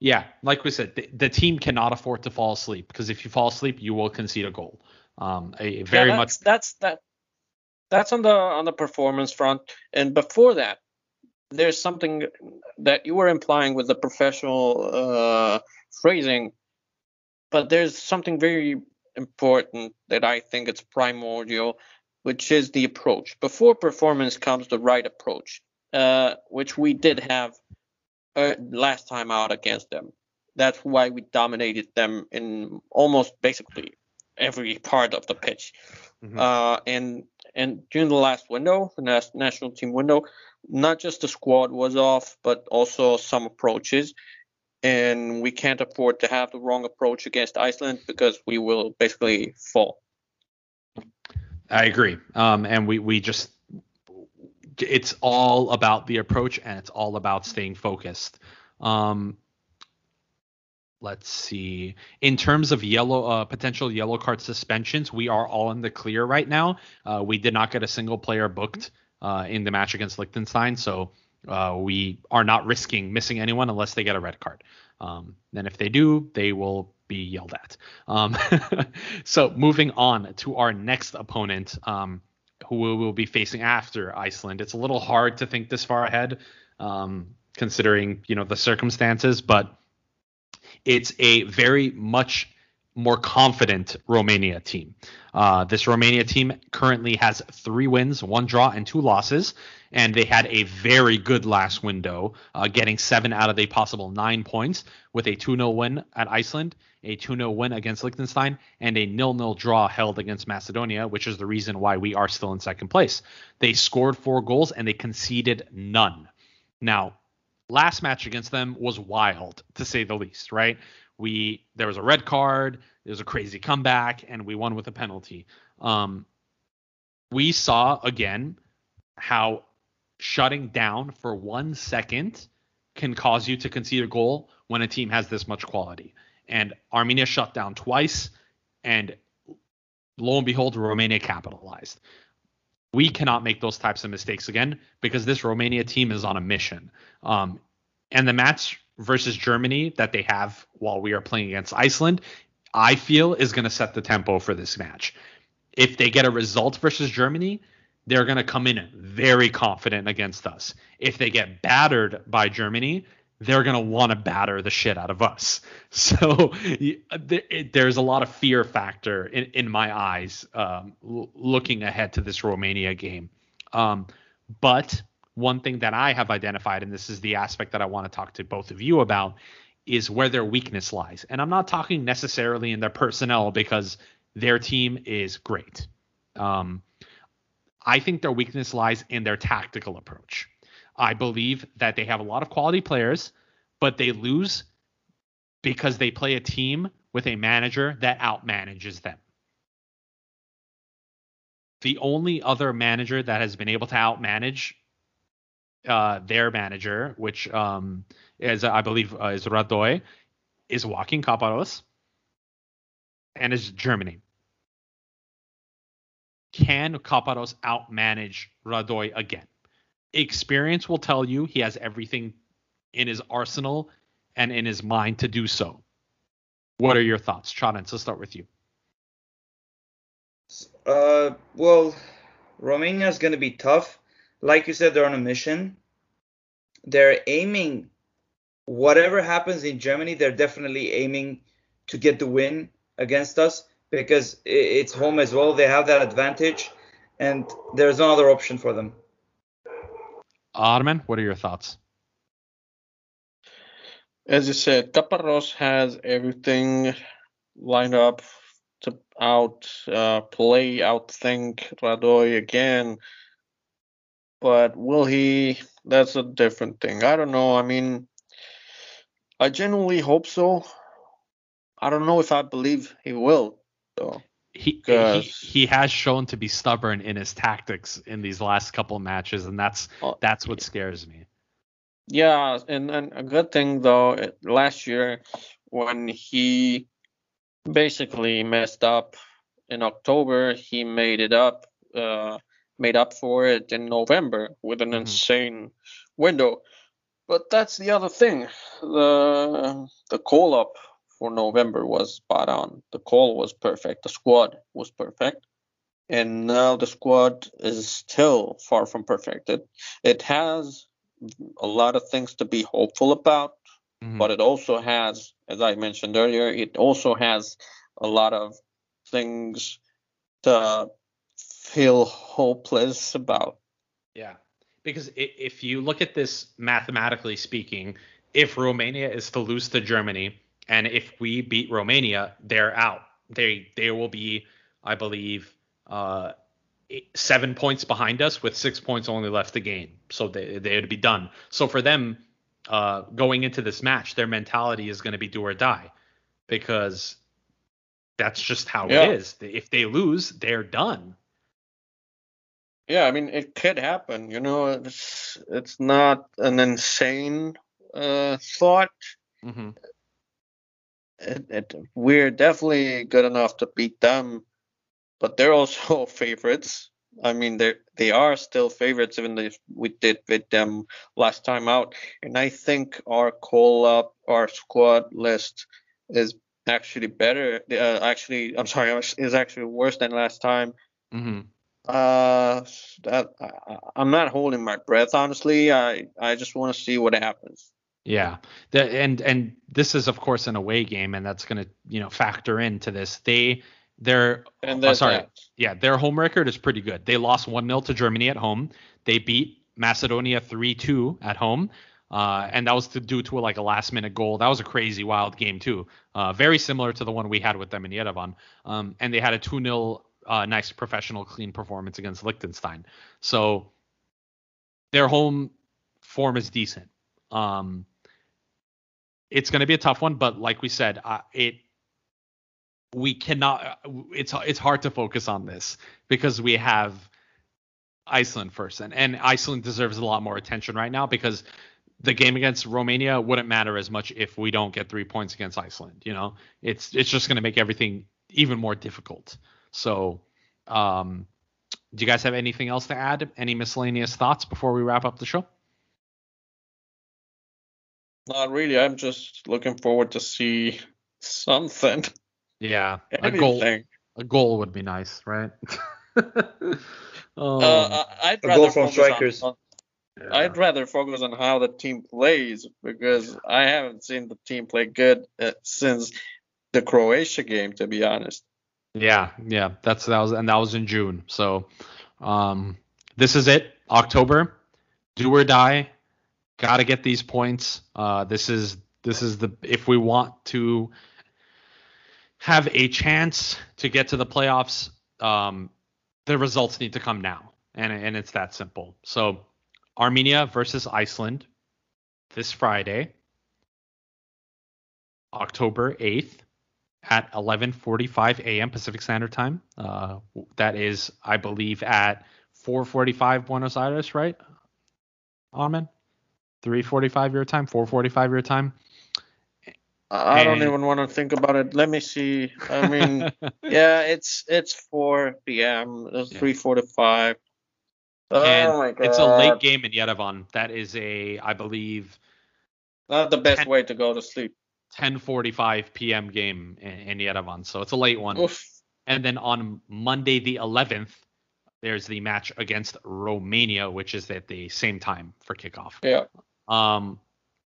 Yeah, like we said, the, the team cannot afford to fall asleep because if you fall asleep, you will concede a goal. Um, a, very yeah, much that's, that's that that's on the on the performance front. And before that, there's something that you were implying with the professional uh, phrasing, but there's something very important that I think it's primordial, which is the approach. Before performance comes the right approach, uh, which we did have uh, last time out against them. That's why we dominated them in almost basically every part of the pitch. Mhm. Uh, and and during the last window, the nas- national team window, not just the squad was off, but also some approaches. And we can't afford to have the wrong approach against Iceland because we will basically fall. I agree. Um, and we we just it's all about the approach and it's all about staying focused. Um, let's see. In terms of yellow uh, potential yellow card suspensions, we are all in the clear right now. Uh, we did not get a single player booked uh, in the match against Liechtenstein, so uh, we are not risking missing anyone unless they get a red card. Um, then if they do, they will be yelled at. Um, so moving on to our next opponent, um, who we will be facing after Iceland. It's a little hard to think this far ahead, um, considering you know the circumstances, but it's a very much more confident Romania team. Uh, this Romania team currently has three wins, one draw, and two losses, and they had a very good last window, uh, getting seven out of a possible nine points with a 2 0 win at Iceland, a 2 0 win against Liechtenstein, and a 0 0 draw held against Macedonia, which is the reason why we are still in second place. They scored four goals and they conceded none. Now, last match against them was wild to say the least, right? We there was a red card, there was a crazy comeback, and we won with a penalty. Um, we saw again how shutting down for one second can cause you to concede a goal when a team has this much quality. And Armenia shut down twice, and lo and behold, Romania capitalized. We cannot make those types of mistakes again because this Romania team is on a mission. Um, and the match versus Germany that they have while we are playing against Iceland, I feel is going to set the tempo for this match. If they get a result versus Germany, they're going to come in very confident against us. If they get battered by Germany, they're going to want to batter the shit out of us. So there's a lot of fear factor in, in my eyes um, looking ahead to this Romania game. Um, but one thing that I have identified, and this is the aspect that I want to talk to both of you about, is where their weakness lies. And I'm not talking necessarily in their personnel because their team is great. Um, I think their weakness lies in their tactical approach. I believe that they have a lot of quality players, but they lose because they play a team with a manager that outmanages them. The only other manager that has been able to outmanage uh, their manager, which um, is I believe uh, is Radoi, is Joaquin Caparros, and is Germany. Can Caparros outmanage Radoi again? Experience will tell you he has everything in his arsenal and in his mind to do so. What are your thoughts, Chadens? Let's start with you. Uh, well, Romania is going to be tough. Like you said, they're on a mission. They're aiming, whatever happens in Germany, they're definitely aiming to get the win against us because it's home as well. They have that advantage, and there's no other option for them. Ottoman, what are your thoughts? As you said, Caparros has everything lined up to out uh, play, outthink Radoi again. But will he? That's a different thing. I don't know. I mean, I genuinely hope so. I don't know if I believe he will, though. He, he he has shown to be stubborn in his tactics in these last couple matches, and that's Oh, that's what scares me. Yeah, and, and a good thing though, it- last year when he basically messed up in October, he made it up, uh, made up for it in November with an Mhm. insane window. But that's the other thing. The the call up for November was spot on. The call was perfect. The squad was perfect. And now the squad is still far from perfect. It it has a lot of things to be hopeful about, Mhm. but it also has, as I mentioned earlier, it also has a lot of things to feel hopeless about. Yeah, because if you look at this mathematically speaking, if Romania is to lose to Germany, and if we beat Romania, they're out. They they will be, I believe, uh, eight- seven points behind us with six points only left to gain. So they they would be done. So for them, uh, going into this match, their mentality is going to be do or die, because that's just how Yeah. it is. If they lose, they're done. Yeah, I mean it could happen. You know, it's it's not an insane uh, thought. hmm It, it, we're definitely good enough to beat them, but they're also favorites. I mean, they they are still favorites, even if we did beat them last time out. And I think our call up, our squad list is actually better. Uh, actually, I'm sorry, is actually worse than last time. hmm Uh, that I, I'm not holding my breath, honestly. I I just want to see what happens. Yeah, the, and and this is of course an away game, and that's going to you know factor into this. They they're And oh, sorry, that. yeah, their home record is pretty good. They lost one 0 to Germany at home. They beat Macedonia three two at home. Uh, and that was to, due to like a last minute goal. That was a crazy wild game too. Uh, very similar to the one we had with them in Yerevan. Um, and they had a 2 0 uh, nice professional clean performance against Liechtenstein. So their home form is decent. Um, it's going to be a tough one, but like we said, uh, it we cannot. It's it's hard to focus on this because we have Iceland first, and and Iceland deserves a lot more attention right now because the game against Romania wouldn't matter as much if we don't get three points against Iceland. You know, it's it's just going to make everything even more difficult. So, um, do you guys have anything else to add? Any miscellaneous thoughts before we wrap up the show? Not really. I'm just looking forward to see something. Yeah, a goal Anything. a goal would be nice, right? um, Uh, I- I'd A rather goal from focus on- strikers. on- yeah. I'd rather focus on how the team plays because I haven't seen the team play good uh, since the Croatia game, to be honest. Yeah, yeah, that's that was and that was in June. So, um, this is it, October, do or die. Got to get these points. Uh, this is this is the if we want to have a chance to get to the playoffs, um, the results need to come now, and and it's that simple. So, Armenia versus Iceland this Friday, October eighth at 11:45 a.m. Pacific Standard Time. Uh, that is, I believe, at 4:45 Buenos Aires, right? Armin, 3:45 your time, 4:45 your time. I don't even want to think about it. Let me see. I mean, yeah, it's it's 4 p.m. It's Yeah. 3:45. Oh and my god! it's a late game in Yerevan. That is a, I believe, Not the best Ten- way to go to sleep. 10:45 p.m. game in, in Yerevan. So it's a late one. Oof. And then on Monday the 11th, there's the match against Romania, which is at the same time for kickoff. Yeah. Um,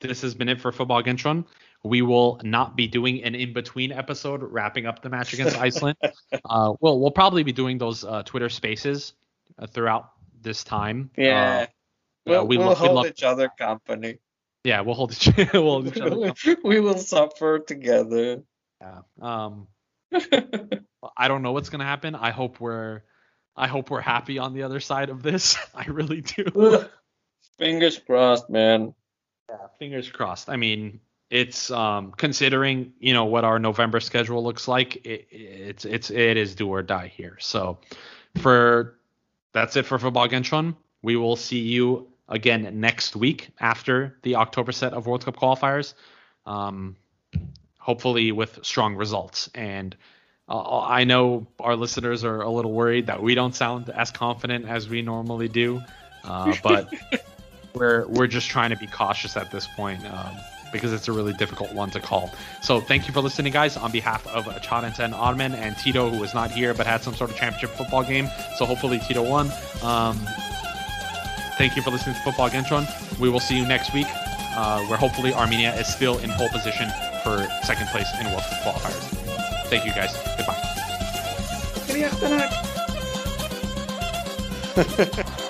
this has been it for Football Kentron. We will not be doing an in-between episode wrapping up the match against Iceland. Uh, well, we'll probably be doing those uh, Twitter Spaces uh, throughout this time. Yeah. Uh, we'll we we'll we hold love- each other company. Yeah, we'll hold each, we'll hold each other. we will suffer together. Yeah. Um, I don't know what's gonna happen. I hope we're I hope we're happy on the other side of this. I really do. Fingers crossed, man. Yeah, fingers crossed. I mean, it's um, considering you know what our November schedule looks like. It, it's it's it is do or die here. So for that's it for football Kentron. We will see you again next week after the October set of World Cup qualifiers. Um, hopefully with strong results. And uh, I know our listeners are a little worried that we don't sound as confident as we normally do, uh, but we're we're just trying to be cautious at this point. Um, because it's a really difficult one to call. So thank you for listening, guys. On behalf of Charanta and Ottoman and Tito, who was not here but had some sort of championship football game. So hopefully Tito won. Um, thank you for listening to Football Kentron. We will see you next week, uh, where hopefully Armenia is still in pole position for second place in World Cup qualifiers. Thank you, guys. Goodbye.